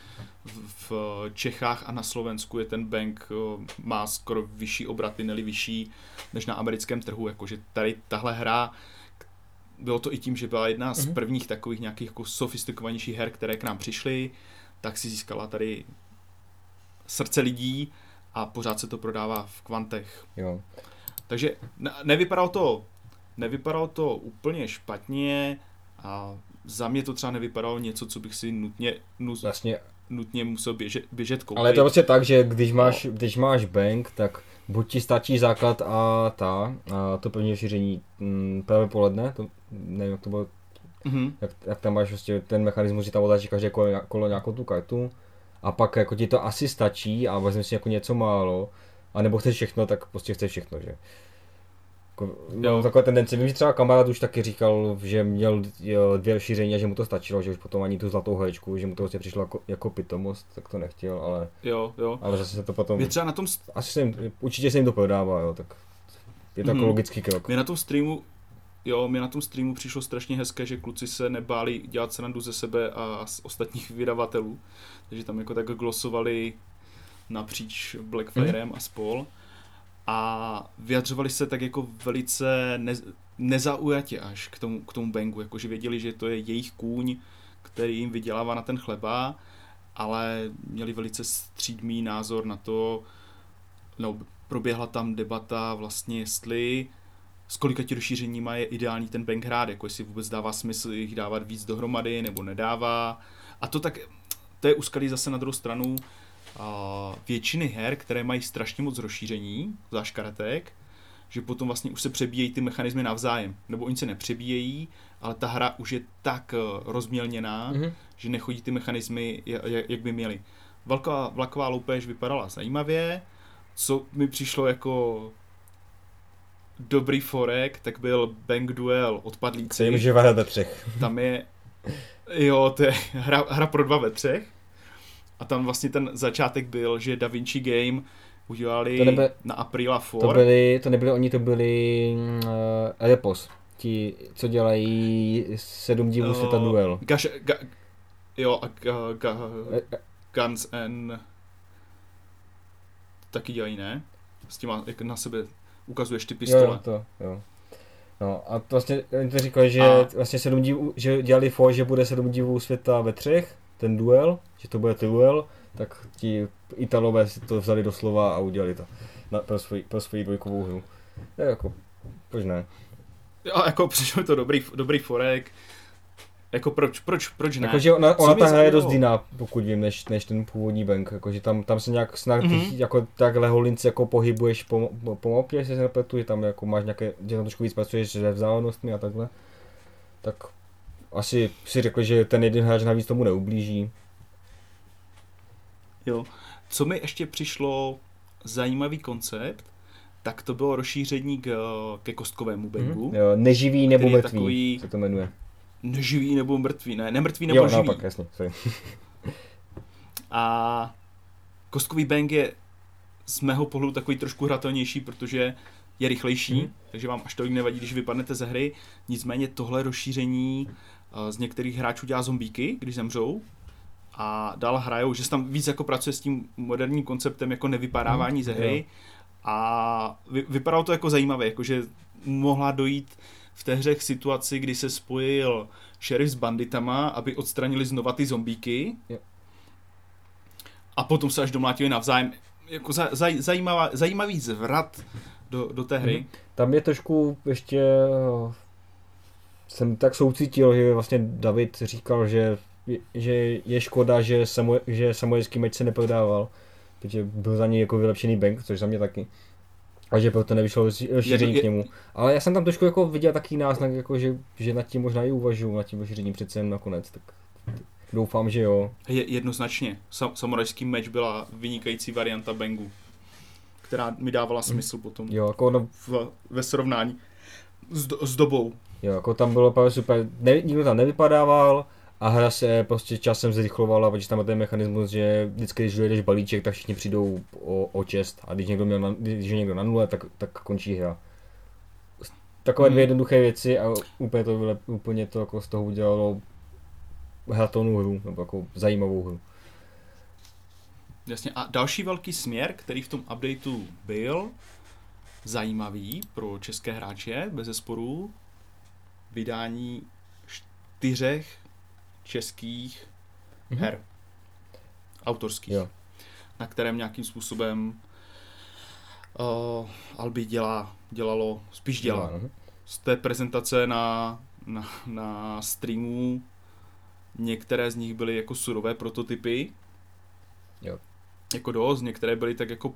v, v Čechách a na Slovensku je ten bank, eh, má skoro vyšší obraty, neli vyšší, než na americkém trhu, jakože tady tahle hra, bylo to i tím, že byla jedna z prvních takových nějakých jako sofistikovanějších her, které k nám přišly, tak si získala tady srdce lidí a pořád se to prodává v kvantech. Jo. Takže ne- nevypadalo to, nevypadalo to úplně špatně a za mě to třeba nevypadalo něco, co bych si nutně, nu, Vlastně, nutně musel běžet, běžet koupit. ale je to prostě tak, že když máš, když máš bank, tak buď ti stačí základ a ta, a to první šíření mm, pravé poledne, to, nevím, jak to bylo, Mhm. jak, jak tam máš prostě ten mechanismus, že tam otáčí každé kolo, kolo nějakou tu kartu a pak jako ti to asi stačí a vezmeš si jako něco málo, a nebo chceš všechno, tak prostě chceš všechno, že? Jako, Jo. takové tendence, vím, že třeba kamarád už taky říkal, že měl dvě rozšíření a že mu to stačilo, že už potom ani tu zlatou hračku, že mu to prostě přišlo jako, jako pitomost, tak to nechtěl, ale, Jo, jo. ale zase se to potom, Mě třeba na tom, asi se jim, určitě se jim to prodává, jo, tak je to jako Mhm. logický krok. mě na tom streamu, jo, mě na tom streamu přišlo strašně hezké, že kluci se nebáli dělat srandu ze sebe a z ostatních vydavatelů, takže tam jako tak glosovali napříč Blackfirem a spol. A vyjadřovali se tak jako velice ne, nezaujatě až k tomu, k tomu bangu, jakože věděli, že to je jejich kůň, který jim vydělává na ten chleba, ale měli velice střídmý názor na to, no, proběhla tam debata vlastně, jestli s kolika ti rozšířeníma je ideální ten bank hrát, jako jestli vůbec dává smysl jich dávat víc dohromady nebo nedává. A to tak, to je úskalí zase na druhou stranu a většiny her, které mají strašně moc rozšíření, zvlášť karetek, že potom vlastně už se přebíjejí ty mechanismy navzájem. Nebo oni se nepřebíjejí, ale ta hra už je tak eh, rozmělněná, Mhm. že nechodí ty mechanismy, ja- ja- jak by měly. Vlaková, vlaková loupež vypadala zajímavě, co mi přišlo jako dobrý forek, tak byl Bank Duel odpadlíci. může vadat ve třech. Tam je, jo, to je hra, hra pro dva ve třech. A tam vlastně ten začátek byl, že Da Vinci Game udělali To nebe- na Aprila 4. To byli, to nebyli oni, to byli uh, Edepos, ti, co dělají sedm divů Eh, světa duel. Gaš, ga, jo, a ga, ga, E, e, Guns and taky dělají, ne? S těma, jak na sebe ukazuješ ty pistole. jo, to, jo. No a to vlastně, oni to říkali, že A- vlastně sedm divů, že dělali for, že bude sedm divů světa ve třech, ten duel, že to bude duel, tak ti Italové si to vzali do slova a udělali to na, pro, svoji, pro svoji dvojkovou hru. Je jako, proč ne? Jo, jako přišlo to dobrý, dobrý forek. Jako proč, proč, proč ne? Jakože ona, ona ta hra je dost jiná, pokud vím, než, než ten původní bank, jakože tam, tam se nějak snad Mhm. mm-hmm. jako takhle holince jako pohybuješ po, po, mapě, se nepletu, že tam jako máš nějaké, že tam trošku víc pracuješ se vzdálenostmi a takhle. Tak asi si řekli, že ten jeden hráč navíc tomu neublíží. Jo. Co mi ještě přišlo zajímavý koncept, tak to bylo rozšíření k, ke kostkovému bangu. Mm-hmm. Jo, neživý nebo mrtvý takový- se to jmenuje. Neživý nebo mrtvý, ne, nemrtvý nebo jo, živý. naopak, jasně, sorry. A kostkový bang je z mého pohledu takový trošku hratelnější, protože je rychlejší, Mhm. takže vám až tolik nevadí, když vypadnete ze hry. Nicméně tohle rozšíření eh, z některých hráčů dělá zombíky, když zemřou a dál hrajou, že se tam víc jako pracuje s tím moderním konceptem jako nevypadávání ze hry a vy, vypadalo to jako zajímavé, jakože mohla dojít v té hře k situaci, kdy se spojil šerif s banditama, aby odstranili znova ty zombíky Jo. a potom se až domlátili navzájem. Jako za, za, zajímavá, zajímavý zvrat do, do té hry. Mhm. Tam je trošku ještě, eh, jsem tak soucítil, že vlastně David říkal, že, že je škoda, že, samo, že samojský meč se neprodával, protože byl za něj jako vylepšený bank, což za mě taky. A že proto nevyšlo rozšíření Je- je- k němu. Ale já jsem tam trošku jako viděl taký náznak, jako že, že nad tím možná i uvažuju, nad tím rozšířením přece jen nakonec, tak doufám, že jo. Je, jednoznačně. Sam, samurajský meč byla vynikající varianta Bangu, která mi dávala smysl potom Jo, jako no, v, ve srovnání s, s dobou. Jo, jako tam bylo opravdu super, ne, nikdo tam nevypadával a hra se prostě časem zrychlovala, protože tam je ten mechanismus, že vždycky, když vyjedeš balíček, tak všichni přijdou o, o čest a když, někdo měl na, když je někdo na nule, tak, tak končí hra. Takové dvě Hmm. jednoduché věci a úplně to, úplně to jako z toho udělalo hratelnou hru, nebo jako zajímavou hru. Jasně. A další velký směr, který v tom updateu byl zajímavý pro české hráče, bez zesporu, vydání čtyřech českých Mhm. her. Autorských. Jo. Na kterém nějakým způsobem uh, Albi dělá, dělalo, spíš dělá. Mhm. Z té prezentace na, na, na streamu některé z nich byly jako surové prototypy. Jo. Jako dost, některé byly tak jako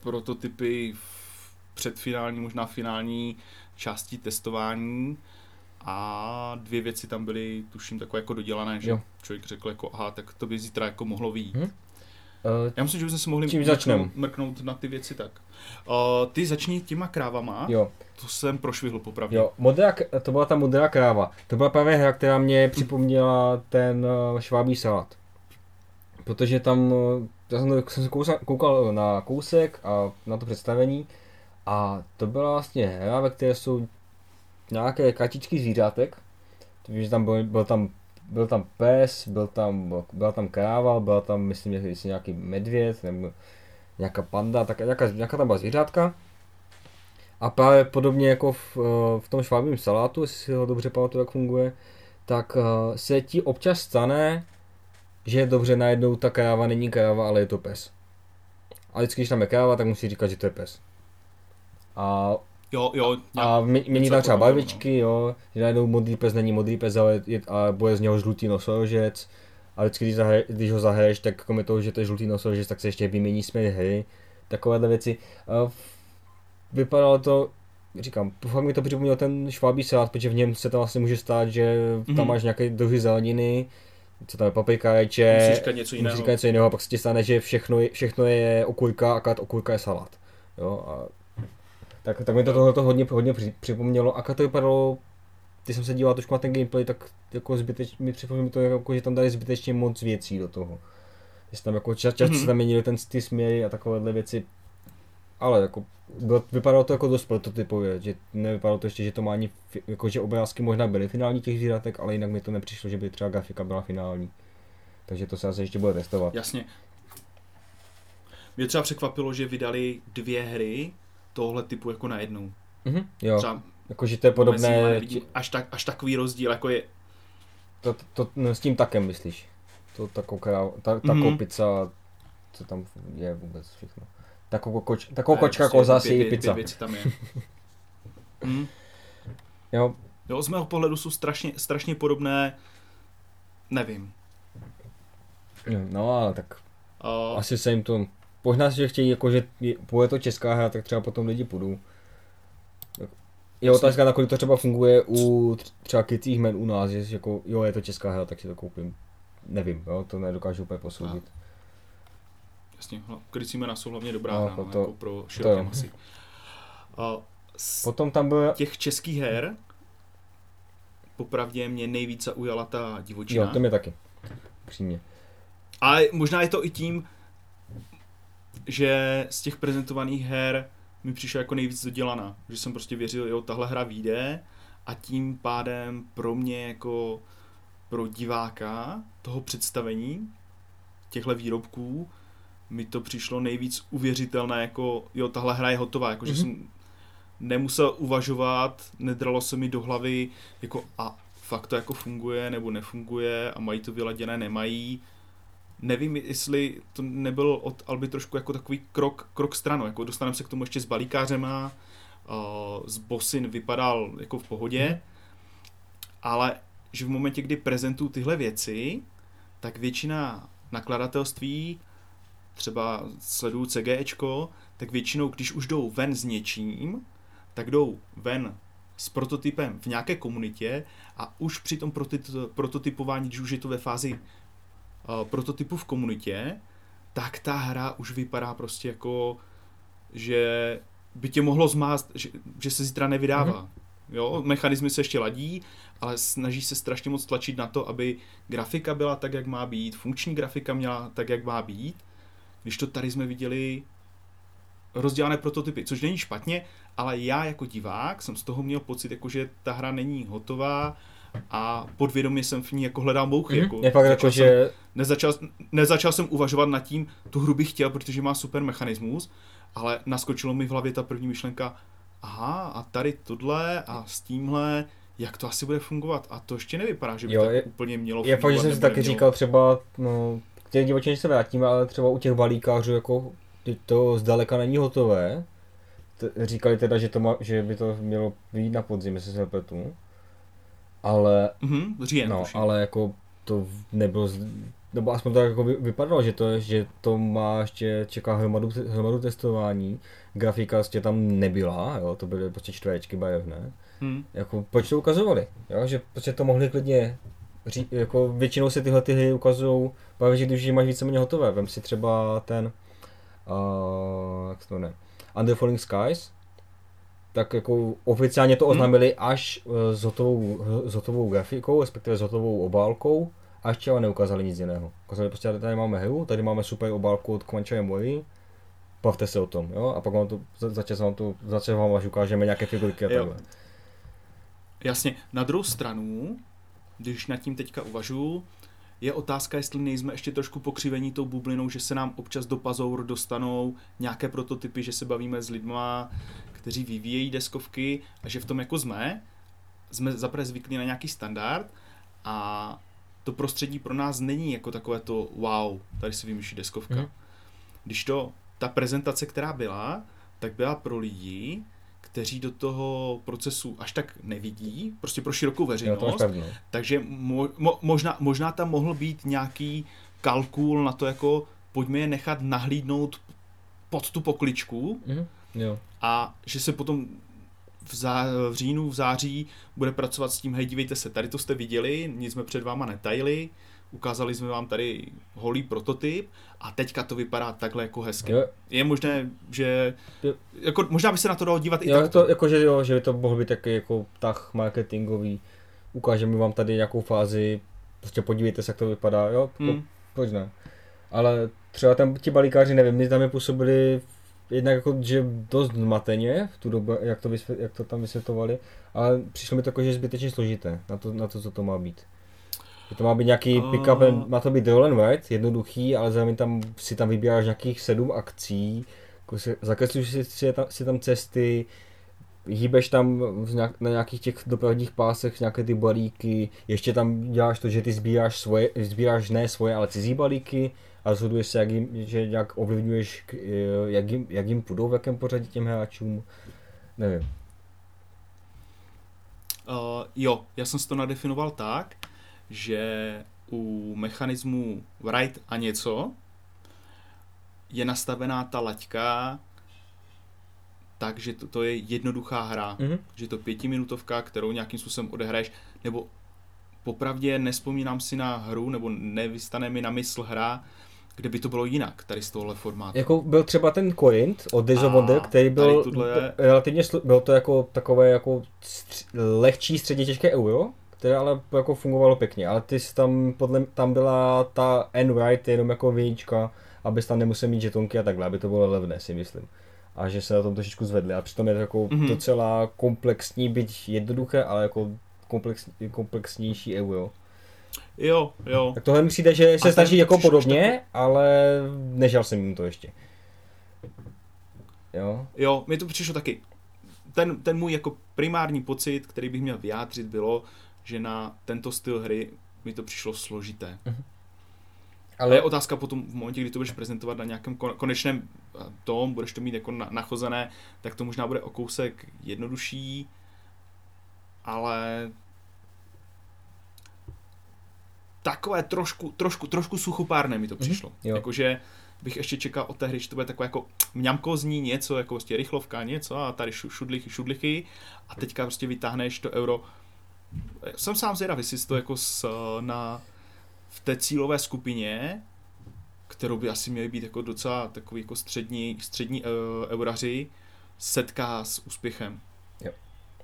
prototypy v předfinální, možná finální části testování a dvě věci tam byly, tuším, takové jako dodělané, že Jo. člověk řekl jako, aha, tak to by zítra jako mohlo vyjít. Hm. Eh, Já myslím, že bychom se mohli Čím mrknout, začnem? mrknout na ty věci tak. Uh, ty začni těma krávama, jo, to jsem prošvihl popravdě. jo, modrá, to byla ta modrá kráva. To byla právě hra, která mě připomněla ten eh, švábí salát. Protože tam, já jsem, jsem se kousal, koukal na kousek a na to představení a to byla vlastně hra, ve které jsou nějaké kartičky zvířátek. Takže tam byl, byl tam byl tam pes, byl tam, byla tam kráva, byla tam, myslím, jestli nějaký medvěd, nebo nějaká panda, tak nějaká, nějaká tam byla zvířátka. A právě podobně jako v, eh, v tom švábím salátu, jestli si ho dobře pamatuju, jak funguje, tak eh, se ti občas stane, že dobře najednou ta kráva není kráva, ale je to pes. A vždycky, když tam je kráva, tak musí říkat, že to je pes. A Jo, jo, a mě- mění tam třeba barvičky, jo, že najednou modrý pes není modrý pes, ale je, a bude z něho žlutý nosorožec. A vždycky, když, zahraje, když ho zahraješ, tak kromě toho, že to je žlutý nosorožec, tak se ještě vymění směr hry. Takovéhle věci. A vypadalo to, říkám, fakt mi to připomnělo ten švábí salát, protože v něm se to vlastně může stát, že tam Mhm. máš nějaké druhy zeleniny, co tam je paprika, Musí rajče, říkat něco jiného. říkat něco jiného, a pak se ti stane, že všechno, je- všechno je okurka, akorát okurka je salát. Jo, a tak, tak mi to tohle hodně, hodně při- připomnělo, a to vypadalo, když jsem se díval trošku na ten gameplay, tak jako zbyteč, mi připomnělo to, jako, že tam dali zbytečně moc věcí do toho. Že tam jako čas, čas Mhm. se tam měnili ten ty směry a takovéhle věci. Ale jako, bylo, vypadalo to jako dost prototypově, že nevypadalo to ještě, že to má ani, jako že obrázky možná byly finální těch zvířatek, ale jinak mi to nepřišlo, že by třeba grafika byla finální. Takže to se asi ještě bude testovat. Jasně. Mě třeba překvapilo, že vydali dvě hry tohle typu jako najednou. Mhm, jo, Třeba jakože to je podobné, nevidím až, tak, až takový rozdíl, jako je To, to, no, s tím takem myslíš? To takovou kráv, ta, takovou Mhm. pizza, co tam je vůbec všechno. Takovou, koč, ne, kočka, prostě koza, si dvě- pizza. Věci tam je. hm. Jo, Jo, z mého pohledu jsou strašně, strašně podobné, nevím. no ale tak Uh, asi se jim to, možná si, že chtějí, jako, že bude to česká hra, tak třeba potom lidi půjdou. Je otázka, nakolik to třeba funguje u tř- třeba krycích men u nás, že jako, jo, je to česká hra, tak si to koupím. Nevím, jo, to nedokážu úplně posoudit. jasně, krycí jména jsou hlavně dobrá No, hra, no, to- jako pro široké masy. Uh, z Potom tam byl, těch českých her popravdě mě nejvíc zaujala ta divočina. jo, to mě taky, přímě. Ale možná je to i tím, že z těch prezentovaných her mi přišla jako nejvíc dodělaná. Že jsem prostě věřil, jo, tahle hra vyjde a tím pádem pro mě jako pro diváka toho představení těchto výrobků mi to přišlo nejvíc uvěřitelné, jako jo, tahle hra je hotová, jako že Mhm. jsem nemusel uvažovat, nedralo se mi do hlavy, jako a fakt to jako funguje nebo nefunguje a mají to vyladěné, nemají. Nevím, jestli to nebyl od Alby trošku jako takový krok, krok stranou, jako dostaneme se k tomu ještě s balíkářema, uh, z Bosin vypadal jako v pohodě, ale že v momentě, kdy prezentují tyhle věci, tak většina nakladatelství, třeba sleduju CGEčko, tak většinou, když už jdou ven s něčím, tak jdou ven s prototypem v nějaké komunitě a už při tom prototypování, když už je to ve fázi prototypu v komunitě, tak ta hra už vypadá prostě jako, že by tě mohlo zmást, že, že se zítra nevydává. Jo, mechanismy se ještě ladí, ale snaží se strašně moc tlačit na to, aby grafika byla tak, jak má být, funkční grafika měla tak, jak má být, když to tady jsme viděli rozdělané prototypy, což není špatně, ale já jako divák jsem z toho měl pocit, jako že ta hra není hotová a podvědomě jsem v ní jako hledal mouchy. Mhm. Jako, Je fakt jako, jsem- že nezačal, nezačal jsem uvažovat nad tím, tu hru bych chtěl, protože má super mechanismus, ale naskočilo mi v hlavě ta první myšlenka, aha, a tady tohle a s tímhle, jak to asi bude fungovat. A to ještě nevypadá, že by Jo, tak je- úplně mělo Je fakt, že jsem si taky nemělo. říkal třeba, no, k těch divočině se vrátíme, ale třeba u těch balíkářů jako to zdaleka není hotové. T- říkali teda, že, to má, že by to mělo být na podzim, jestli se nepletu. Ale, Mhm, říjen, no, tuším. ale jako to nebylo, nebo aspoň tak jako vy- vypadalo, že to, že to má ještě, čeká hromadu, hromadu testování. Grafika prostě tam nebyla, jo, to byly prostě čtverečky barevné Hm. jako proč to ukazovali, jo? že prostě to mohli klidně ří, jako většinou se tyhle ty hry ukazují právě, že když je máš víceméně hotové, vem si třeba ten, uh, jak se to jmenuje, Under Falling Skies, tak jako oficiálně to Hmm. oznámili až eh, s hotovou, s hotovou grafikou, respektive s hotovou obálkou, a ještě ale neukázali nic jiného. Ukázali prostě, tady máme hru, tady máme super obálku od Quantum Mori, bavte se o tom, jo, a pak vám to, za- začas vám to, začas vám až ukážeme nějaké figurky a Jo. takhle. Jasně, na druhou stranu, když nad tím teďka uvažuji, je otázka, jestli nejsme ještě trošku pokřivení tou bublinou, že se nám občas do pazour dostanou nějaké prototypy, že se bavíme s lidma, kteří vyvíjejí deskovky a že v tom jako jsme, jsme zaprvé zvyklí na nějaký standard a to prostředí pro nás není jako takové to wow, tady si vymýšlí deskovka. Mhm. Když to, ta prezentace, která byla, tak byla pro lidi, kteří do toho procesu až tak nevidí, prostě pro širokou Jo, veřejnost, pravdu. no. takže mo, mo, možná, možná tam mohl být nějaký kalkul na to, jako pojďme je nechat nahlídnout pod tu pokličku Mhm. Jo. A že se potom v, zá, v říjnu, v září bude pracovat s tím, hej, dívejte se, tady to jste viděli, nic jsme před váma netajili, ukázali jsme vám tady holý prototyp a teďka to vypadá takhle jako hezky. Jo, Je možné, že Jo. jako, možná by se na to dalo dívat i jo, takto. to, jako, že, jo, že by to mohl být taky jako tah marketingový. Ukážeme vám tady nějakou fázi, prostě podívejte se, jak to vypadá, jo, hmm. Hmm. proč ne. Ale třeba tam ti balíkáři, nevím, my tam je působili jednak jako, že dost zmateně v tu dobu, jak to, vysvět, jak to tam vysvětovali, ale přišlo mi to jako, že je zbytečně složité na to, na to co to má být. Že to má být nějaký A- pick-up, má to být roll and write, jednoduchý, ale zároveň tam si tam vybíráš nějakých sedm akcí, jako si, zakresluješ si, si, tam, si tam cesty, hýbeš tam nějak, na nějakých těch dopravních pásech nějaké ty balíky, ještě tam děláš to, že ty sbíráš svoje, sbíráš ne svoje, ale cizí balíky a rozhoduješ se, jak jim, že jak ovlivňuješ, eh, jak jim, jak jim půjdou, v jakém pořadí těm hráčům, nevím. Uh, jo, já jsem si to nadefinoval tak, že u mechanismu write a něco je nastavená ta laťka tak, že to, to je jednoduchá hra. Mhm. Že to pětiminutovka, kterou nějakým způsobem odehraješ, nebo popravdě nespomínám si na hru, nebo nevystane mi na mysl hra, kde by to bylo jinak, tady z tohohle formátu. Jako byl třeba ten Corinth od Days of Wonder, který byl je- relativně, byl to jako takové jako stř- lehčí středně těžké euro, které ale jako fungovalo pěkně, ale ty jsi tam, podle, tam byla ta N-Write jenom jako vějíčka, abys tam nemusel mít žetonky a takhle, aby to bylo levné si myslím. A že se na tom trošičku zvedli a přitom je to jako Mhm. docela komplexní, byť jednoduché, ale jako komplex, komplexnější euro. Jo, jo. Tak tohle mi přijde, že se snaží jako podobně, ale nežal jsem jim to ještě. Jo? Jo, mi to přišlo taky. Ten, ten můj jako primární pocit, který bych měl vyjádřit, bylo, že na tento styl hry mi to přišlo složité. Ale je otázka potom v momentě, kdy to budeš prezentovat na nějakém kon- konečném eh, tom, budeš to mít jako na, nachozené, tak to možná bude o kousek jednodušší, ale takové trošku, trošku, trošku suchopárné mi to přišlo. jo. Jakože bych ještě čekal od té hry, že to bude takové jako mňamkozní něco, jako prostě rychlovka něco a tady šu- šudlichy, šudlichy a teďka prostě vytáhneš to euro. Jsem sám zvědav, jestli to jako s, na, v té cílové skupině, kterou by asi měly být jako docela takový jako střední, střední uh, euraři, setká s úspěchem.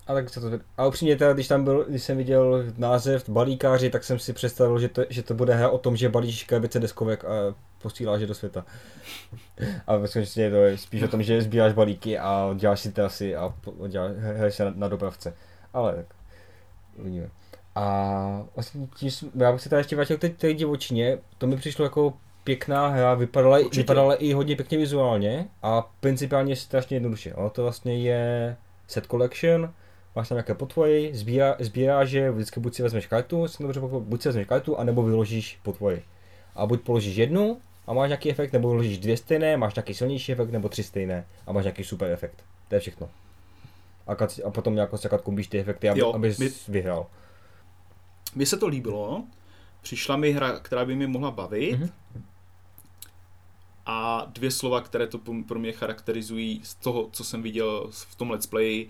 A tak se to A upřímně teda, když tam byl, když jsem viděl název balíkáři, tak jsem si představil, že to, že to bude hra o tom, že balíš krabice deskovek a posíláš je do světa. A ve skutečnosti to je spíš o tom, že sbíráš balíky a děláš si trasy a děláš, hraješ se na, na dopravce. Ale tak, uvidíme. A vlastně tím, já bych se tady ještě vrátil k té- té divočině, to mi přišlo jako pěkná hra, vypadala, Určitě. vypadala i hodně pěkně vizuálně a principiálně strašně jednoduše. Ono to vlastně je set collection, máš tam nějaké potvoji, sbírá, je, vždycky buď si vezmeš kartu, jsem dobře pochopil, buď si vezmeš kartu, anebo vyložíš potvoji. A buď položíš jednu a máš nějaký efekt, nebo vyložíš dvě stejné, máš nějaký silnější efekt, nebo tři stejné a máš nějaký super efekt. To je všechno. A, kac, a potom nějak se kombíš ty efekty, aby, Jo, abys my- vyhrál. Mně se to líbilo, přišla mi hra, která by mě mohla bavit Mhm. a dvě slova, které to pro mě charakterizují z toho, co jsem viděl v tom let's play,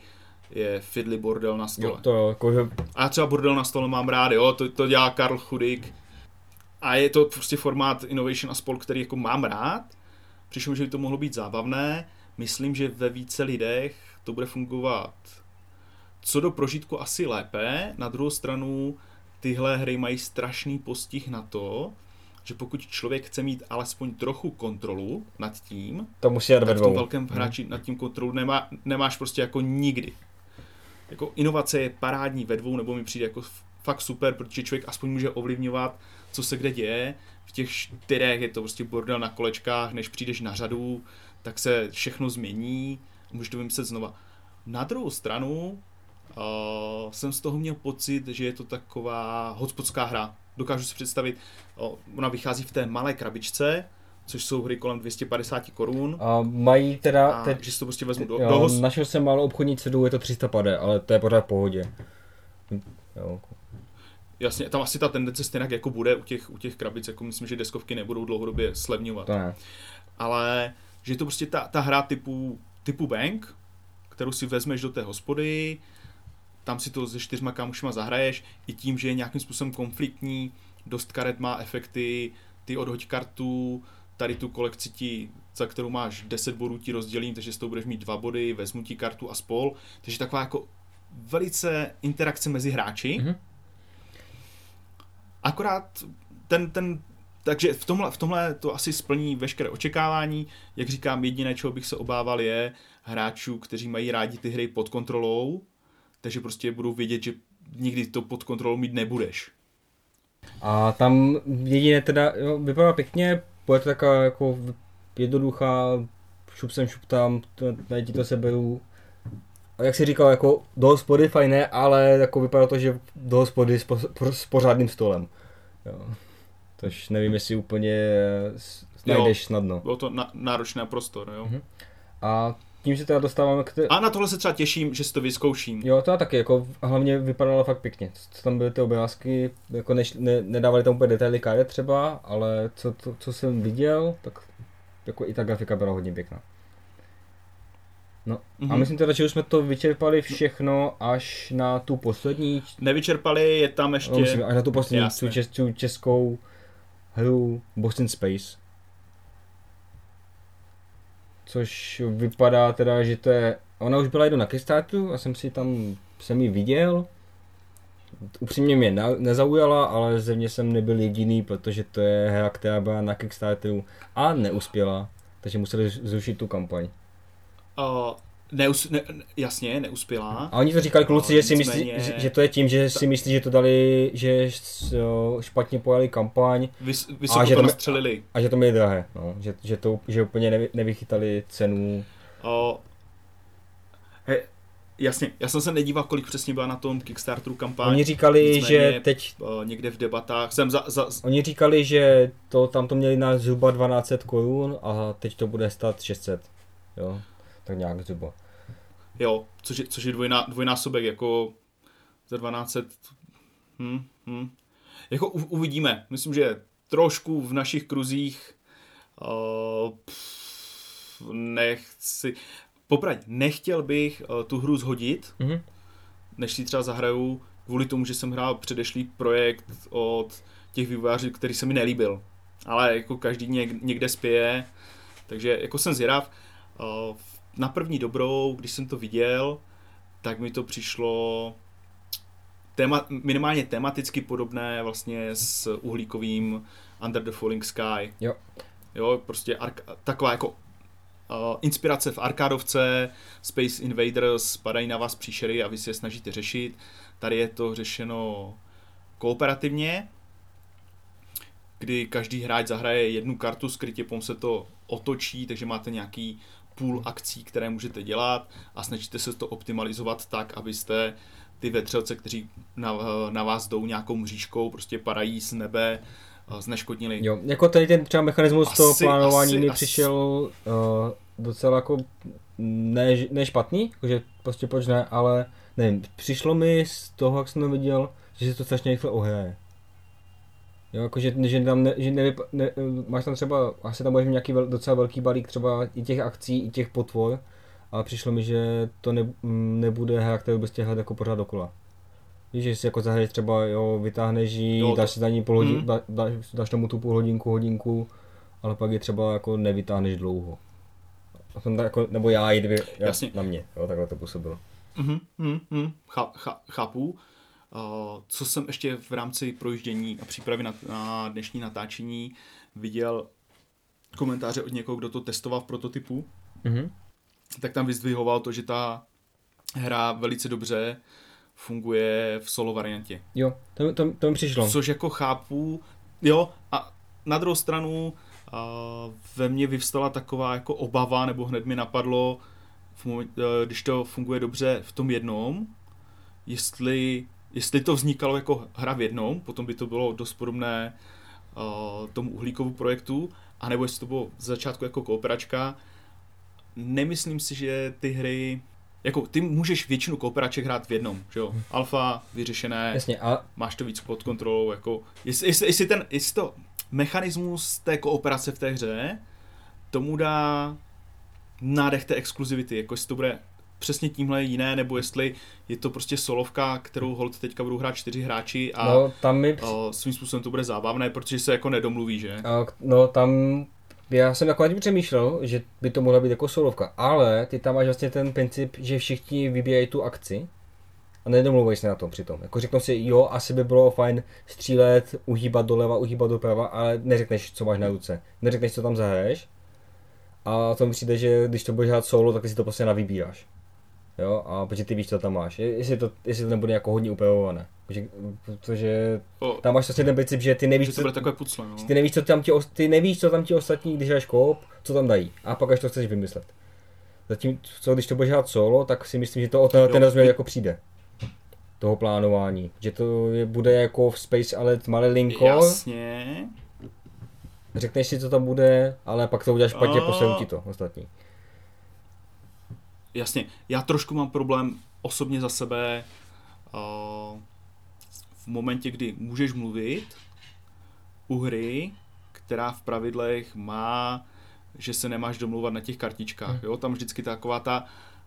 je fiddly bordel na stole. Jo, to jo, jako, že A já třeba bordel na stole mám rád, jo, to, to dělá Karl Chudik. A je to prostě formát Innovation a spol, který jako mám rád. Přišlo že by to mohlo být zábavné. Myslím, že ve více lidech to bude fungovat co do prožitku asi lépe. Na druhou stranu tyhle hry mají strašný postih na to, že pokud člověk chce mít alespoň trochu kontrolu nad tím, to musí tak v tom velkém hráči nad tím kontrolu nemá, nemáš prostě jako nikdy. Jako inovace je parádní ve dvou, nebo mi přijde jako fakt super, protože člověk aspoň může ovlivňovat, co se kde děje. V těch čtyřech je to prostě bordel na kolečkách, než přijdeš na řadu, tak se všechno změní, můžeš to vymyslet znova. Na druhou stranu uh, jsem z toho měl pocit, že je to taková hotspotská hra. Dokážu si představit, uh, ona vychází v té malé krabičce, což jsou hry kolem 250 korun. A mají teda, A teď, že si to prostě vezmu do, jo, do našel jsem málo obchodní cenu, je to 300 pade, ale to je pořád v pohodě. Jo, Jasně, tam asi ta tendence stejně jako bude u těch, u těch krabic, jako myslím, že deskovky nebudou dlouhodobě slevňovat. to ne. Ale že je to prostě ta, ta hra typu, typu bank, kterou si vezmeš do té hospody, tam si to se čtyřma kámošima zahraješ, i tím, že je nějakým způsobem konfliktní, dost karet má efekty, ty odhoď kartu, tady tu kolekci ti, za kterou máš 10 bodů, ti rozdělím, takže z toho budeš mít dva body, vezmu ti kartu a spol. Takže taková jako velice interakce mezi hráči. Mhm. Akorát ten, ten takže v tomhle, v tomhle to asi splní veškeré očekávání. Jak říkám, jediné, čeho bych se obával, je hráčů, kteří mají rádi ty hry pod kontrolou, takže prostě budou vědět, že nikdy to pod kontrolou mít nebudeš. A tam jediné teda, jo, vypadá pěkně, bude to taková jako jednoduchá, šup sem, šup tam, tady ti to seberu. A jak jsi říkal, jako do hospody fajn ne, ale jako vypadá to, že do hospody s, po, s pořádným stolem. Jo. Tož nevím, jestli úplně najdeš snadno. Bylo to na, náročné prostor, jo. Mhm. A tím se teda dostáváme k té... A na tohle se třeba těším, že si to vyzkouším. Jo, to já taky, jako hlavně vypadalo fakt pěkně. Co tam byly ty obrázky, jako než, ne, nedávali tam úplně detaily karet třeba, ale co, to, co jsem viděl, tak jako i ta grafika byla hodně pěkná. No Mhm. a myslím teda, že už jsme to vyčerpali všechno až na tu poslední, Nevyčerpali, je tam ještě... no, myslím, až na tu poslední, tu, čes, tu českou hru Boston Space. Což vypadá teda, že to je, ona už byla jednou na Kickstarteru a jsem si tam, jsem ji viděl. Upřímně mě na, nezaujala, ale zevně jsem nebyl jediný, protože to je hra, která byla na Kickstarteru a neuspěla. Takže museli zrušit tu kampaň. Neus, ne, jasně, neuspěla. A oni to říkali kluci, že si myslí, Nicméně- že, že to je tím, že si myslí, že to dali, že špatně pojali kampaň Vys, A že to to- nastřelili. a že to měli drahé, no. že, že, to, že úplně nevy, nevychytali cenu. O, he, jasně, já jsem se nedíval, kolik přesně byla na tom Kickstarteru kampaň. Oni říkali, nicméně- že teď, o, někde v debatách jsem za, za, oni říkali, že to tam to měli na zhruba 1200 korun a teď to bude stát 600. Jo, tak nějak zhruba. jo, což je, což je dvojná, dvojnásobek, jako za 1200, hm, hm. Jako u, uvidíme, myslím, že trošku v našich kruzích uh, pff, nechci, popravdě, nechtěl bych uh, tu hru zhodit, Mhm. než si třeba zahraju, kvůli tomu, že jsem hrál předešlý projekt od těch vývojářů, který se mi nelíbil. Ale jako každý něk- někde spěje, takže jako jsem zvědav. Uh, Na první dobrou, když jsem to viděl, tak mi to přišlo téma, minimálně tematicky podobné vlastně s uhlíkovým Under the Falling Sky. Jo. Jo, prostě ark, taková jako uh, inspirace v arkádovce, Space Invaders, padají na vás příšery a vy si je snažíte řešit. Tady je to řešeno kooperativně. kdy každý hráč zahraje jednu kartu skrytě, potom se to otočí, takže máte nějaký půl akcí, které můžete dělat a snažíte se to optimalizovat tak, abyste ty vetřelce, kteří na, na vás jdou nějakou mřížkou, prostě padají z nebe, eh, zneškodnili. Jo, jako tady ten třeba mechanismus Asi- toho plánování asi- mi asi- přišel uh, docela jako ne, ne špatný, že prostě proč ne, ale nevím, přišlo mi z toho, jak jsem to viděl, že se to strašně rychle ohraje. Jo, jako že, že tam ne, že nevyp, ne, máš tam třeba, asi tam budeš mít nějaký vel, docela velký balík třeba i těch akcí, i těch potvor, ale přišlo mi, že to ne, nebude hra, kterou bys chtěl jako pořád dokola. Víš, že si jako zahraješ třeba, jo, vytáhneš ji, Jo, dáš si za ní půl hodin, Mhm. dá, dáš, dáš tomu tu půl hodinku, hodinku, ale pak je třeba jako nevytáhneš dlouho. A tak jako, nebo já, i kdyby, já, Jasně. na mě, jo, takhle to působilo. Mhm, mhm, mhm, chá, chá, chápu. Uh, co jsem ještě v rámci projíždění a přípravy na, na dnešní natáčení viděl komentáře od někoho, kdo to testoval v prototypu, Mhm. tak tam vyzdvihoval to, že ta hra velice dobře funguje v solo variantě. Jo, to, to, to mi přišlo. Což jako chápu, jo, a na druhou stranu uh, ve mně vyvstala taková jako obava, nebo hned mi napadlo, v moment, uh, když to funguje dobře v tom jednom, jestli, jestli to vznikalo jako hra v jednom, potom by to bylo dost podobné uh, tomu uhlíkovu projektu, anebo jestli to bylo z začátku jako kooperačka, nemyslím si, že ty hry jako ty můžeš většinu kooperaček hrát v jednom, že jo? Alfa, vyřešené, Jasně, a máš to víc pod kontrolou, jako, jestli, jestli, jestli, ten, jestli to mechanismus té kooperace v té hře tomu dá nádech té exkluzivity, jako jestli to bude přesně tímhle jiné, nebo jestli je to prostě solovka, kterou hold teďka budou hrát čtyři hráči a no, tam mi o, svým způsobem to bude zábavné, protože se jako nedomluví, že? A, no tam, já jsem jako tím přemýšlel, že by to mohla být jako solovka, ale ty tam máš vlastně ten princip, že všichni vybíjají tu akci a nedomluvají se na tom přitom. Jako řeknou si, jo, asi by bylo fajn střílet, uhýbat doleva, uhýbat doprava, ale neřekneš, co máš na ruce. Neřekneš, co tam zahraješ. A to mi přijde, že když to budeš hrát solo, tak ty si to prostě navybíjáš. Jo, a protože ty víš, co tam máš. Je- Jestli to, jestli to nebude jako hodně upravované. Protože, protože O, tam máš vlastně ten princip, že ty nevíš, že to co, bude takové pucle, no. ty nevíš, co tam ti, ty nevíš, co tam ti ostatní, když hraješ koop, co tam dají. A pak až to chceš vymyslet. Zatím, co když to budeš hrát solo, tak si myslím, že to o ten, ten rozměr jako přijde. Toho plánování. Že to je, bude jako v Space Alert malé linko, Jasně. řekneš si, co tam bude, ale pak to uděláš špatně, pošlou ti to ostatní. Jasně, já trošku mám problém osobně za sebe uh, v momentě, kdy můžeš mluvit u hry, která v pravidlech má, že se nemáš domluvat na těch kartičkách. Jo? Tam vždycky taková ta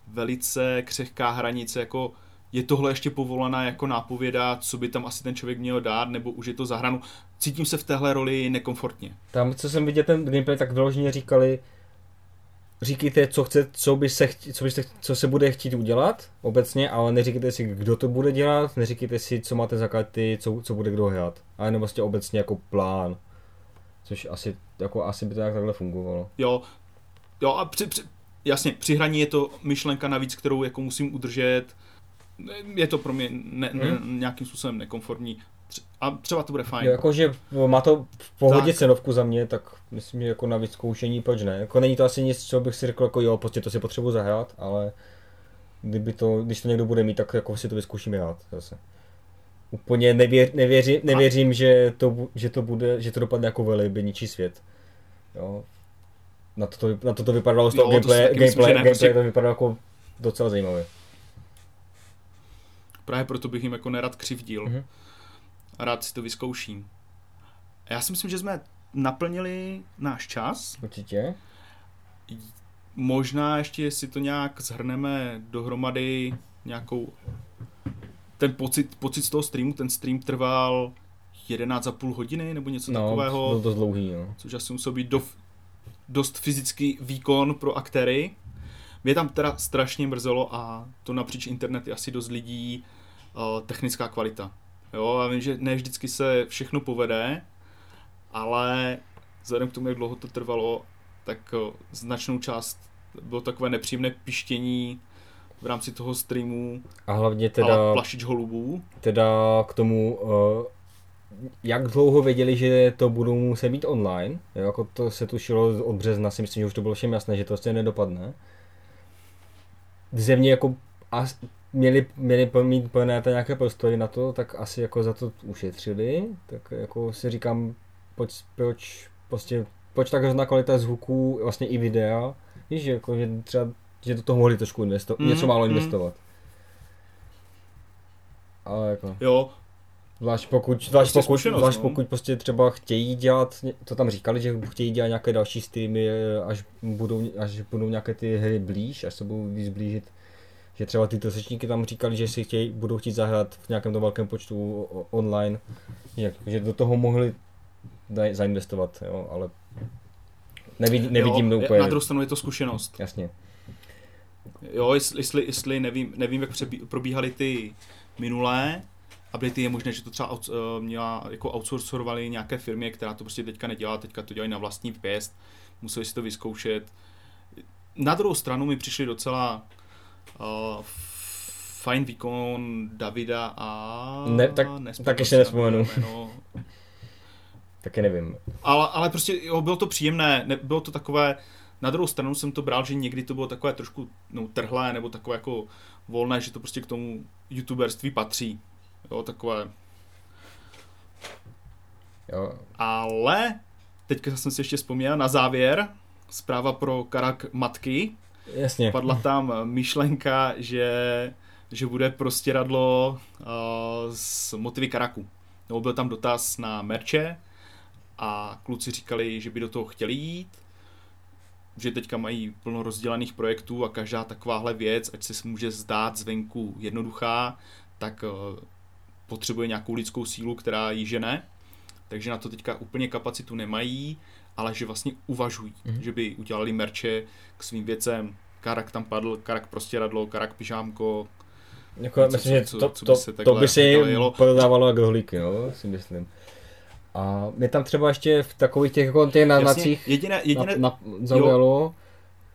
velice křehká hranice, jako je tohle ještě povolaná jako nápověda, co by tam asi ten člověk měl dát, nebo už je to za hranu. Cítím se v téhle roli nekomfortně. Tam, co jsem viděl ten gameplay, tak vyloženě říkali, říkejte, co chce, co by se, chtě, co, by se, co se bude chtít udělat obecně, ale neříkejte si, kdo to bude dělat, neříkejte si, co máte za karty, co, co bude kdo hrát. A jenom vlastně obecně jako plán. Což asi, jako asi by to nějak takhle fungovalo. Jo, jo a při, při, jasně, při hraní je to myšlenka navíc, kterou jako musím udržet. Je to pro mě ne, ne, nějakým způsobem nekomfortní. A třeba to bude fajn. Jo, jakože má to v pohodě Tak. cenovku za mě, tak myslím, že jako na vyzkoušení, proč ne. Jako není to asi nic, co bych si řekl, jako jo, prostě to si potřebuji zahrát, ale kdyby to, když to někdo bude mít, tak jako si to vyzkoušíme hrát zase. Úplně nevěř, nevěři, nevěřím, že to, že to bude, že to dopadne jako velby ničí svět. Jo. Na to, to, na to, to vypadalo z toho Jo, to si gameplay, myslím, gameplay, že ne, gameplay prostě- to vypadalo jako docela zajímavě. Právě proto bych jim jako nerad křivdil. Mhm. Rád si to vyzkouším. Já si myslím, že jsme naplnili náš čas. Určitě. Možná ještě si to nějak zhrneme dohromady nějakou ten pocit, pocit z toho streamu, ten stream trval 11,5 hodiny nebo něco No, takového. byl dost dlouhý, no. což asi musel být do, dost fyzický výkon pro aktéry. Mě tam teda strašně mrzelo a to napříč internety asi dost lidí uh, technická kvalita. Jo, já vím, že ne vždycky se všechno povede, ale vzhledem k tomu, jak dlouho to trvalo, tak uh, značnou část bylo takové nepříjemné pištění v rámci toho streamu A hlavně teda... plašič holubů. teda k tomu uh, jak dlouho věděli, že to budou muset být online, jo, jako to se tušilo od března, si myslím, že už to bylo všem jasné, že to vlastně nedopadne. Země jako a měli, měli mít plné nějaké prostory na to, tak asi jako za to ušetřili, tak jako si říkám, proč, proč prostě, proč tak hrozná kvalita zvuku, vlastně i videa, víš, jako, že třeba, že do toho mohli trošku investovat, mm, něco málo mm. investovat. Ale jako... Jo, Zvlášť pokud, zvlášť pokud, zvlášť no. pokud prostě třeba chtějí dělat, to tam říkali, že chtějí dělat nějaké další streamy, až budou, až budou nějaké ty hry blíž, až se budou víc blížit. Že třeba ty trosečníky tam říkali, že si chtějí, budou chtít zahrát v nějakém tom velkém počtu online, jak, že do toho mohli zainvestovat, jo, ale nevidí, nevidím jo, to úplně. Na druhou stranu je to zkušenost. Jasně. Jo, jestli, jestli, jestli nevím, nevím, jak probíhaly ty minulé updaty, je možné, že to třeba out, uh, měla, jako outsourcovali nějaké firmy, která to prostě teďka nedělá, teďka to dělají na vlastní pěst, museli si to vyzkoušet. Na druhou stranu mi přišli docela uh, fajn výkon Davida a... Ne, tak- tak ještě nespomenu. jméno. Taky nevím. Ale, ale prostě jo, bylo to příjemné, ne, bylo to takové, na druhou stranu jsem to bral, že někdy to bylo takové trošku no, trhlé nebo takové jako volné, že to prostě k tomu youtuberství patří. Jo, takové. Jo. Ale teďka jsem si ještě vzpomněl na závěr, zpráva pro Karak matky, Jasně. padla tam myšlenka, že, že bude prostěradlo uh, z motivy Karaku. Nebo byl tam dotaz na merče a kluci říkali, že by do toho chtěli jít, že teďka mají plno rozdělaných projektů a každá takováhle věc, ať se může zdát zvenku jednoduchá, tak uh, potřebuje nějakou lidskou sílu, která ji žene. Takže na to teďka úplně kapacitu nemají, ale že vlastně uvažují, Mhm. mm-hmm. že by udělali merče k svým věcem. Karak tam padl, karak prostě radlo, karak pyžámko. Jako, Něco, myslím, že co- to, co by to, se to by se takhle jim jelo. prodávalo jako rohlíky, no, si myslím. A mě tam třeba ještě v takových těch, jako těch naznacích jediné, jediné, na, na, zaujalo,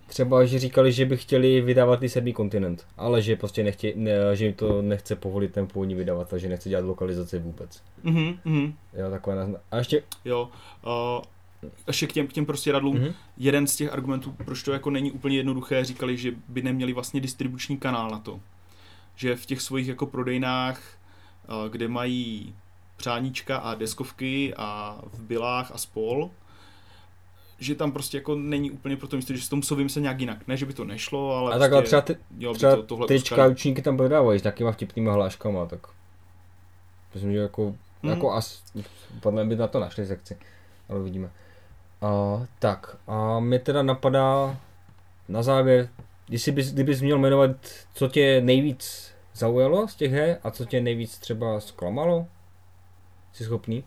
třeba, že říkali, že by chtěli vydávat i sedmý kontinent, ale že prostě nechtě, ne, že jim to nechce povolit ten původní vydavatel, že nechce dělat lokalizaci vůbec. mhm, mhm, Jo, takové nazna- A ještě, jo. Uh, ještě k těm, k těm prostě radlům, Mhm. mm-hmm. jeden z těch argumentů, proč to jako není úplně jednoduché, říkali, že by neměli vlastně distribuční kanál na to. Že v těch svých jako prodejnách, uh, kde mají přáníčka a deskovky a v bilách a spol, že tam prostě jako není úplně pro to místo, že se to musí vymyslet nějak jinak. Ne, že by to nešlo, ale a takhle prostě třeba, ty, by třeba to, tohle uskali. učníky tam prodávají s nějakýma vtipnýma hláškama, tak myslím, že jako, Mhm. jako as, podle mě by na to našli sekci, ale uvidíme. A, tak, a mě teda napadá na závěr, jestli bys, kdybys měl jmenovat, co tě nejvíc zaujalo z těch her a co tě nejvíc třeba zklamalo? Jsi schopný?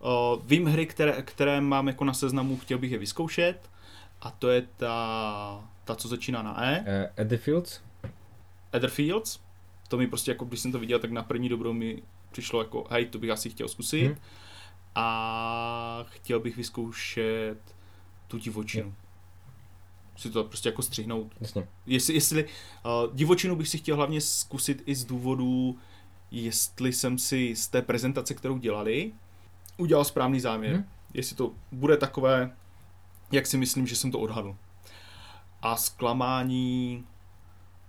Uh, vím hry, které, které mám jako na seznamu, chtěl bych je vyzkoušet. A to je ta, ta co začíná na E, Uh, Eddie Fields? Etherfields. To mi prostě jako, když jsem to viděl, tak na první dobrou mi přišlo jako, hej, to bych asi chtěl zkusit. Hmm. A chtěl bych vyzkoušet tu divočinu. Si to prostě jako střihnout. Jasně. Jestli, jestli uh, divočinu bych si chtěl hlavně zkusit i z důvodu, jestli jsem si z té prezentace, kterou dělali, udělal správný záměr. Hmm. Jestli to bude takové, jak si myslím, že jsem to odhadl. A zklamání,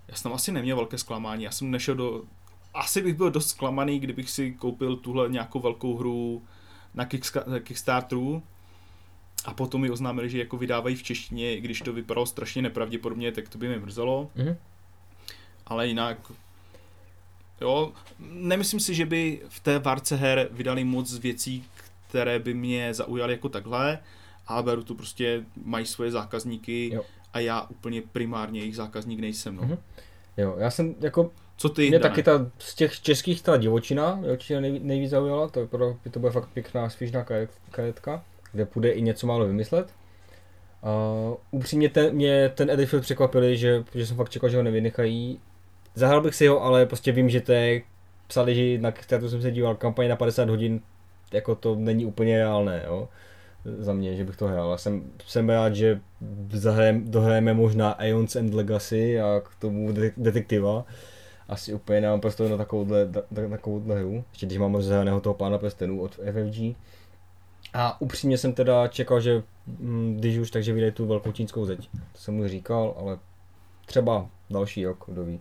já jsem asi neměl velké zklamání, já jsem nešel do, asi bych byl dost zklamaný, kdybych si koupil tuhle nějakou velkou hru na Kickstarteru a potom mi oznámili, že jako vydávají v češtině, i když to vypadalo strašně nepravděpodobně, tak to by mě mrzelo Mhm. ale jinak jo, nemyslím si, že by v té várce her vydali moc věcí, které by mě zaujaly jako takhle, ale beru to prostě, mají svoje zákazníky Jo. a já úplně primárně jejich zákazník nejsem, no. Mhm. Jo, já jsem jako Co ty, Mě Dane? taky ta, z těch českých ta divočina určitě nejví, nejvíc zaujala, to, vypadá, že to bude fakt pěkná svížná karet- karetka, kde půjde i něco málo vymyslet. Uh, upřímně ten, mě ten Edifield překvapili, že, že jsem fakt čekal, že ho nevynechají. Zahrál bych si ho, ale prostě vím, že to je, psali, že na kterou jsem se díval, kampaně na 50 hodin, jako to není úplně reálné, jo. Za mě, že bych to hrál. Já jsem, jsem rád, že zahrajem, dohrajeme možná Aeons and Legacy a k tomu de- detektiva asi úplně nemám prostor na takovouhle, na, takovouhle hru, ještě když mám rozhraného toho pána prstenů od FFG. A upřímně jsem teda čekal, že mm, když už, takže vyjde tu velkou čínskou zeď. To jsem mu říkal, ale třeba další rok, kdo ví.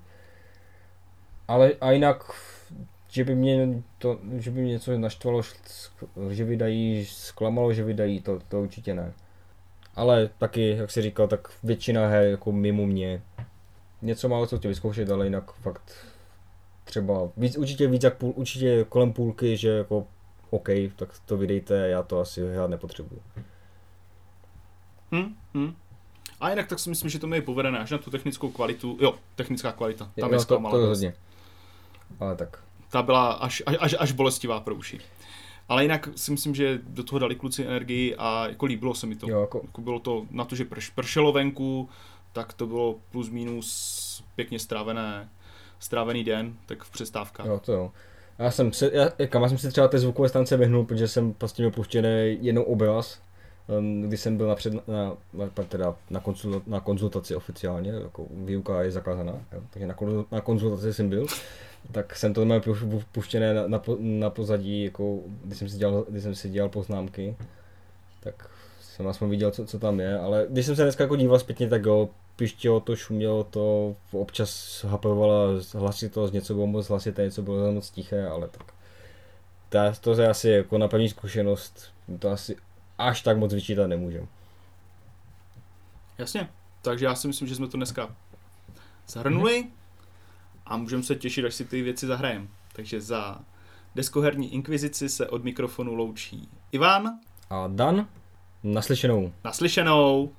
Ale a jinak, že by mě to, že by mě něco naštvalo, že vydají, zklamalo, že vydají, to, to určitě ne. Ale taky, jak si říkal, tak většina her jako mimo mě. Něco málo co chtěl vyzkoušet, ale jinak fakt třeba víc, určitě víc jak půl, určitě kolem půlky, že jako OK, tak to vydejte, já to asi hrát nepotřebuju. Hmm, hmm. A jinak tak si myslím, že to mi je povedené až na tu technickou kvalitu. Jo, technická kvalita. Tam jo, je to, to hodně. Ale tak. Ta byla až, až, až bolestivá pro uši. Ale jinak si myslím, že do toho dali kluci energii a jako líbilo se mi to. Jo, jako... jako bylo to na to, že prš, pršelo venku, tak to bylo plus minus pěkně strávené, strávený den, tak v přestávkách. Jo, to jo. Já jsem se, já, kam já jsem si třeba té zvukové stanice vyhnul, protože jsem prostě měl puštěný jenom obraz, když jsem byl napřed, na, na, teda na, konzul, na konzultaci oficiálně, jako výuka je zakázaná, takže na, na konzultaci jsem byl, tak jsem to měl puštěné na, na, na pozadí, jako, když jsem si dělal, když jsem si dělal poznámky, tak jsem aspoň viděl, co, co tam je, ale když jsem se dneska jako díval zpětně, tak jo, pištělo to, šumělo to, občas hapovala hlasitost, něco bylo moc hlasité, něco bylo moc tiché, ale tak to, to je asi jako na první zkušenost, to asi až tak moc vyčítat nemůžem. Jasně, takže já si myslím, že jsme to dneska zhrnuli a můžeme se těšit, až si ty věci zahrajeme. Takže za deskoherní inkvizici se od mikrofonu loučí Ivan a Dan. Naslyšenou. Naslyšenou.